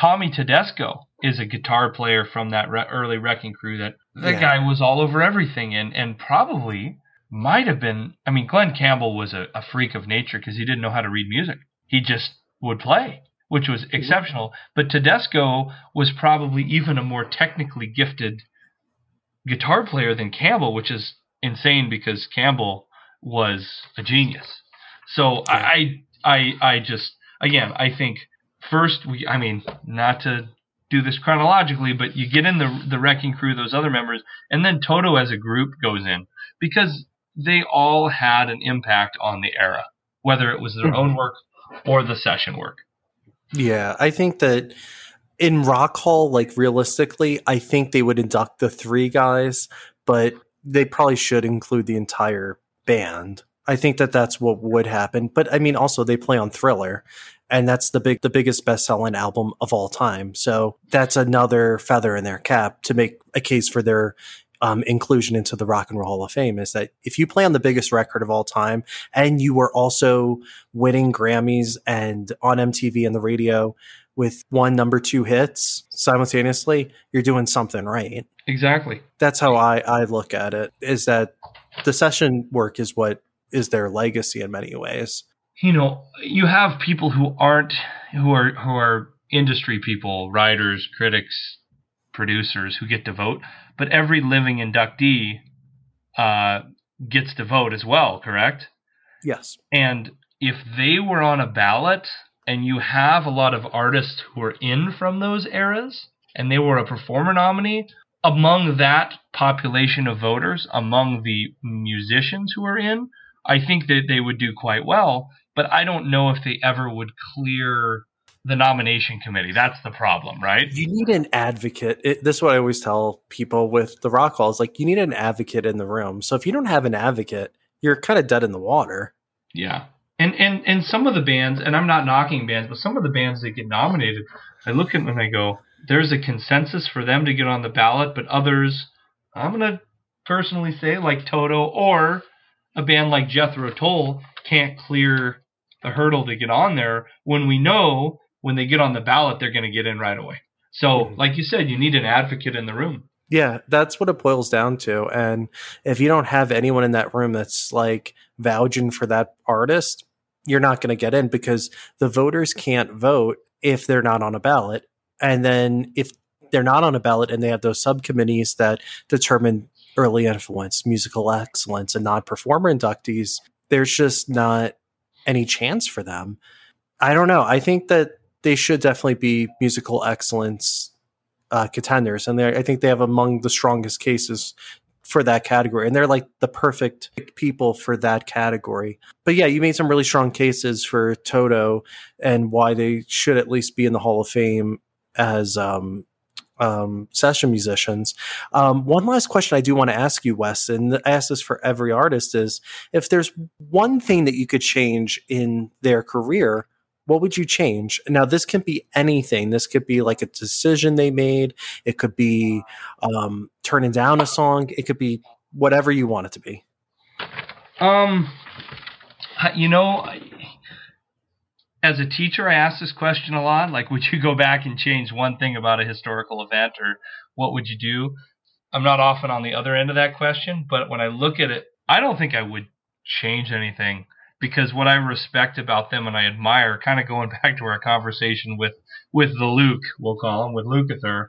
Tommy Tedesco is a guitar player from that re- early Wrecking Crew. That that yeah. guy was all over everything and and probably might have been. I mean, Glen Campbell was a, a freak of nature because he didn't know how to read music. He just would play which was mm-hmm. exceptional. But Tedesco was probably even a more technically gifted guitar player than Campbell, which is insane because Campbell was a genius. So. I, I, I just again, I think first we, I mean, not to do this chronologically, but you get in the the wrecking crew, those other members, and then Toto as a group goes in because they all had an impact on the era, whether it was their mm-hmm. own work or the session work. Yeah, I think that in Rock Hall, like realistically, I think they would induct the three guys, but they probably should include the entire band. I think that that's what would happen. But I mean, also they play on Thriller, and that's the big, the biggest best-selling album of all time. So that's another feather in their cap to make a case for their um, inclusion into the Rock and Roll Hall of Fame is that if you play on the biggest record of all time and you were also winning Grammys and on MTV and the radio with one number two hits simultaneously, you're doing something right. Exactly. That's how I, I look at it is that the session work is what is their legacy in many ways. You know, you have people who aren't who are who are industry people, writers, critics, producers who get to vote, but every living inductee uh, gets to vote as well, correct? Yes. And if they were on a ballot and you have a lot of artists who are in from those eras and they were a performer nominee, among that population of voters, among the musicians who are in, I think that they would do quite well. But I don't know if they ever would clear the nomination committee. That's the problem, right? You need an advocate. It, this is what I always tell people with the rock halls. Like you need an advocate in the room. So if you don't have an advocate, you're kind of dead in the water. Yeah. And and and some of the bands, and I'm not knocking bands, but some of the bands that get nominated, I look at them and I go, there's a consensus for them to get on the ballot, but others, I'm gonna personally say like Toto or a band like Jethro Tull can't clear the hurdle to get on there when we know when they get on the ballot, they're going to get in right away. So, mm-hmm. like you said, you need an advocate in the room. Yeah, that's what it boils down to. And if you don't have anyone in that room that's like vouching for that artist, you're not going to get in because the voters can't vote if they're not on a ballot. And then if they're not on a ballot and they have those subcommittees that determine early influence, musical excellence, and non performer inductees, there's just not any chance for them. I don't know. I think that they should definitely be musical excellence uh, contenders, and I think they have among the strongest cases for that category and they're like the perfect people for that category but yeah you made some really strong cases for toto and why they should at least be in the hall of fame as um, um, session musicians. Um, one last question I do want to ask you, Wes, and I ask this for every artist: is if there's one thing that you could change in their career, what would you change? Now, this can be anything. This could be like a decision they made. It could be um, turning down a song. It could be whatever you want it to be. Um, you know, as a teacher, I ask this question a lot. Like, would you go back and change one thing about a historical event, or what would you do? I'm not often on the other end of that question, but when I look at it, I don't think I would change anything because what I respect about them and I admire, kind of going back to our conversation with with the Luke, we'll call him with Lukather,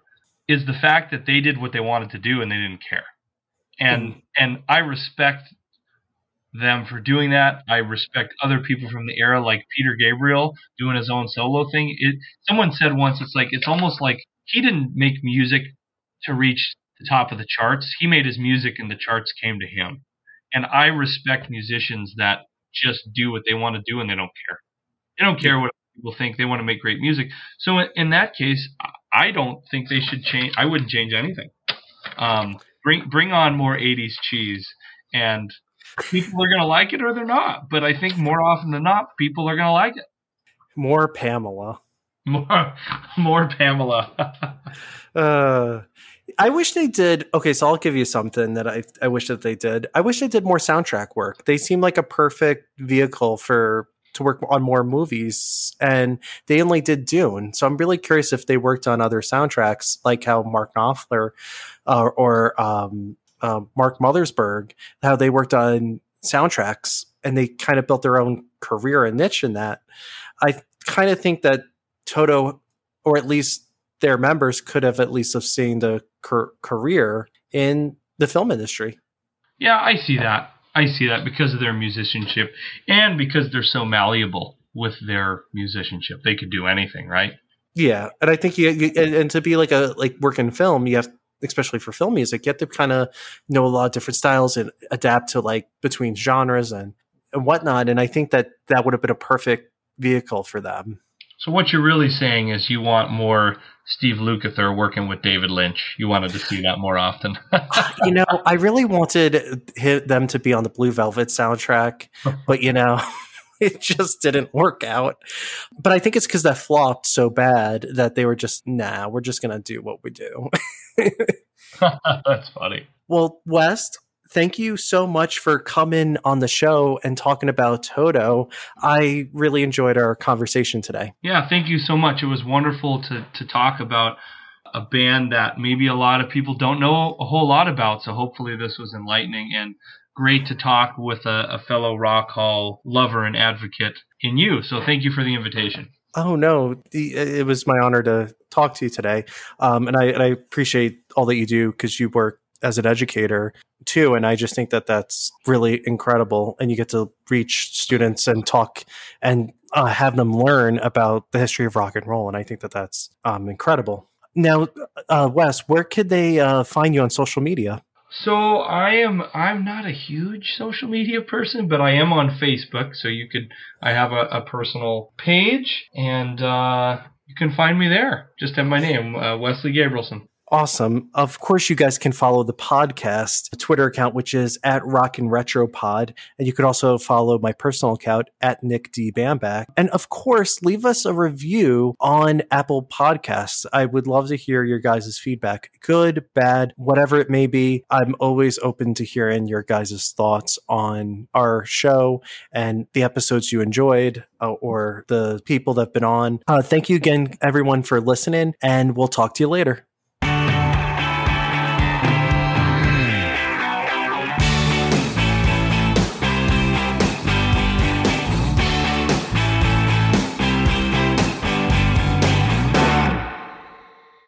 is the fact that they did what they wanted to do and they didn't care. And mm. and I respect them for doing that. I respect other people from the era, like Peter Gabriel doing his own solo thing. It, someone said once, it's like it's almost like he didn't make music to reach the top of the charts. He made his music, and the charts came to him. And I respect musicians that just do what they want to do, and they don't care. They don't care what people think. They want to make great music. So in that case, I don't think they should change. I wouldn't change anything. Um, bring bring on more '80s cheese and people are going to like it or they're not. But I think more often than not, people are going to like it. More Pamela. More, more Pamela. uh, I wish they did. Okay, so I'll give you something that I, I wish that they did. I wish they did more soundtrack work. They seem like a perfect vehicle for to work on more movies, and they only did Dune. So I'm really curious if they worked on other soundtracks, like how Mark Knopfler uh, or um, uh, Mark Mothersbaugh, how they worked on soundtracks and they kind of built their own career and niche in that. I kind of think that Toto, or at least their members, could have at least have seen the cur- career in the film industry. Yeah, I see that. I see that because of their musicianship and because they're so malleable with their musicianship. They could do anything, right? Yeah, and I think you, you and, and, to be like a like work in film, you have especially for film music, you have to kind of know a lot of different styles and adapt to like between genres and, and whatnot. And I think that that would have been a perfect vehicle for them. So what you're really saying is you want more Steve Lukather working with David Lynch. You wanted to see that more often. you know, I really wanted them to be on the Blue Velvet soundtrack, but you know, it just didn't work out. But I think it's because that flopped so bad that they were just, nah, we're just gonna do what we do. That's funny. Well, Wes, thank you so much for coming on the show and talking about Toto. I really enjoyed our conversation today. Yeah, thank you so much. It was wonderful to to talk about a band that maybe a lot of people don't know a whole lot about. So hopefully this was enlightening and great to talk with a, a fellow Rock Hall lover and advocate in you. So thank you for the invitation. Oh no, it was my honor to talk to you today, um, and I and I appreciate all that you do because you work as an educator too, and I just think that that's really incredible, and you get to reach students and talk and uh, have them learn about the history of rock and roll, and I think that that's um, incredible. Now, uh, Wes, where could they uh, find you on social media? So I am I'm not a huge social media person, but I am on Facebook. So you could I have a, a personal page, and uh, you can find me there. Just have my name, uh, Wesley Gabrielsen. Awesome. Of course, you guys can follow the podcast Twitter account, which is at Rock and Retro Pod. And you could also follow my personal account at Nick D. Bamback. And of course, leave us a review on Apple Podcasts. I would love to hear your guys' feedback, good, bad, whatever it may be. I'm always open to hearing your guys' thoughts on our show and the episodes you enjoyed uh, or the people that have been on. Uh, thank you again, everyone, for listening, and we'll talk to you later.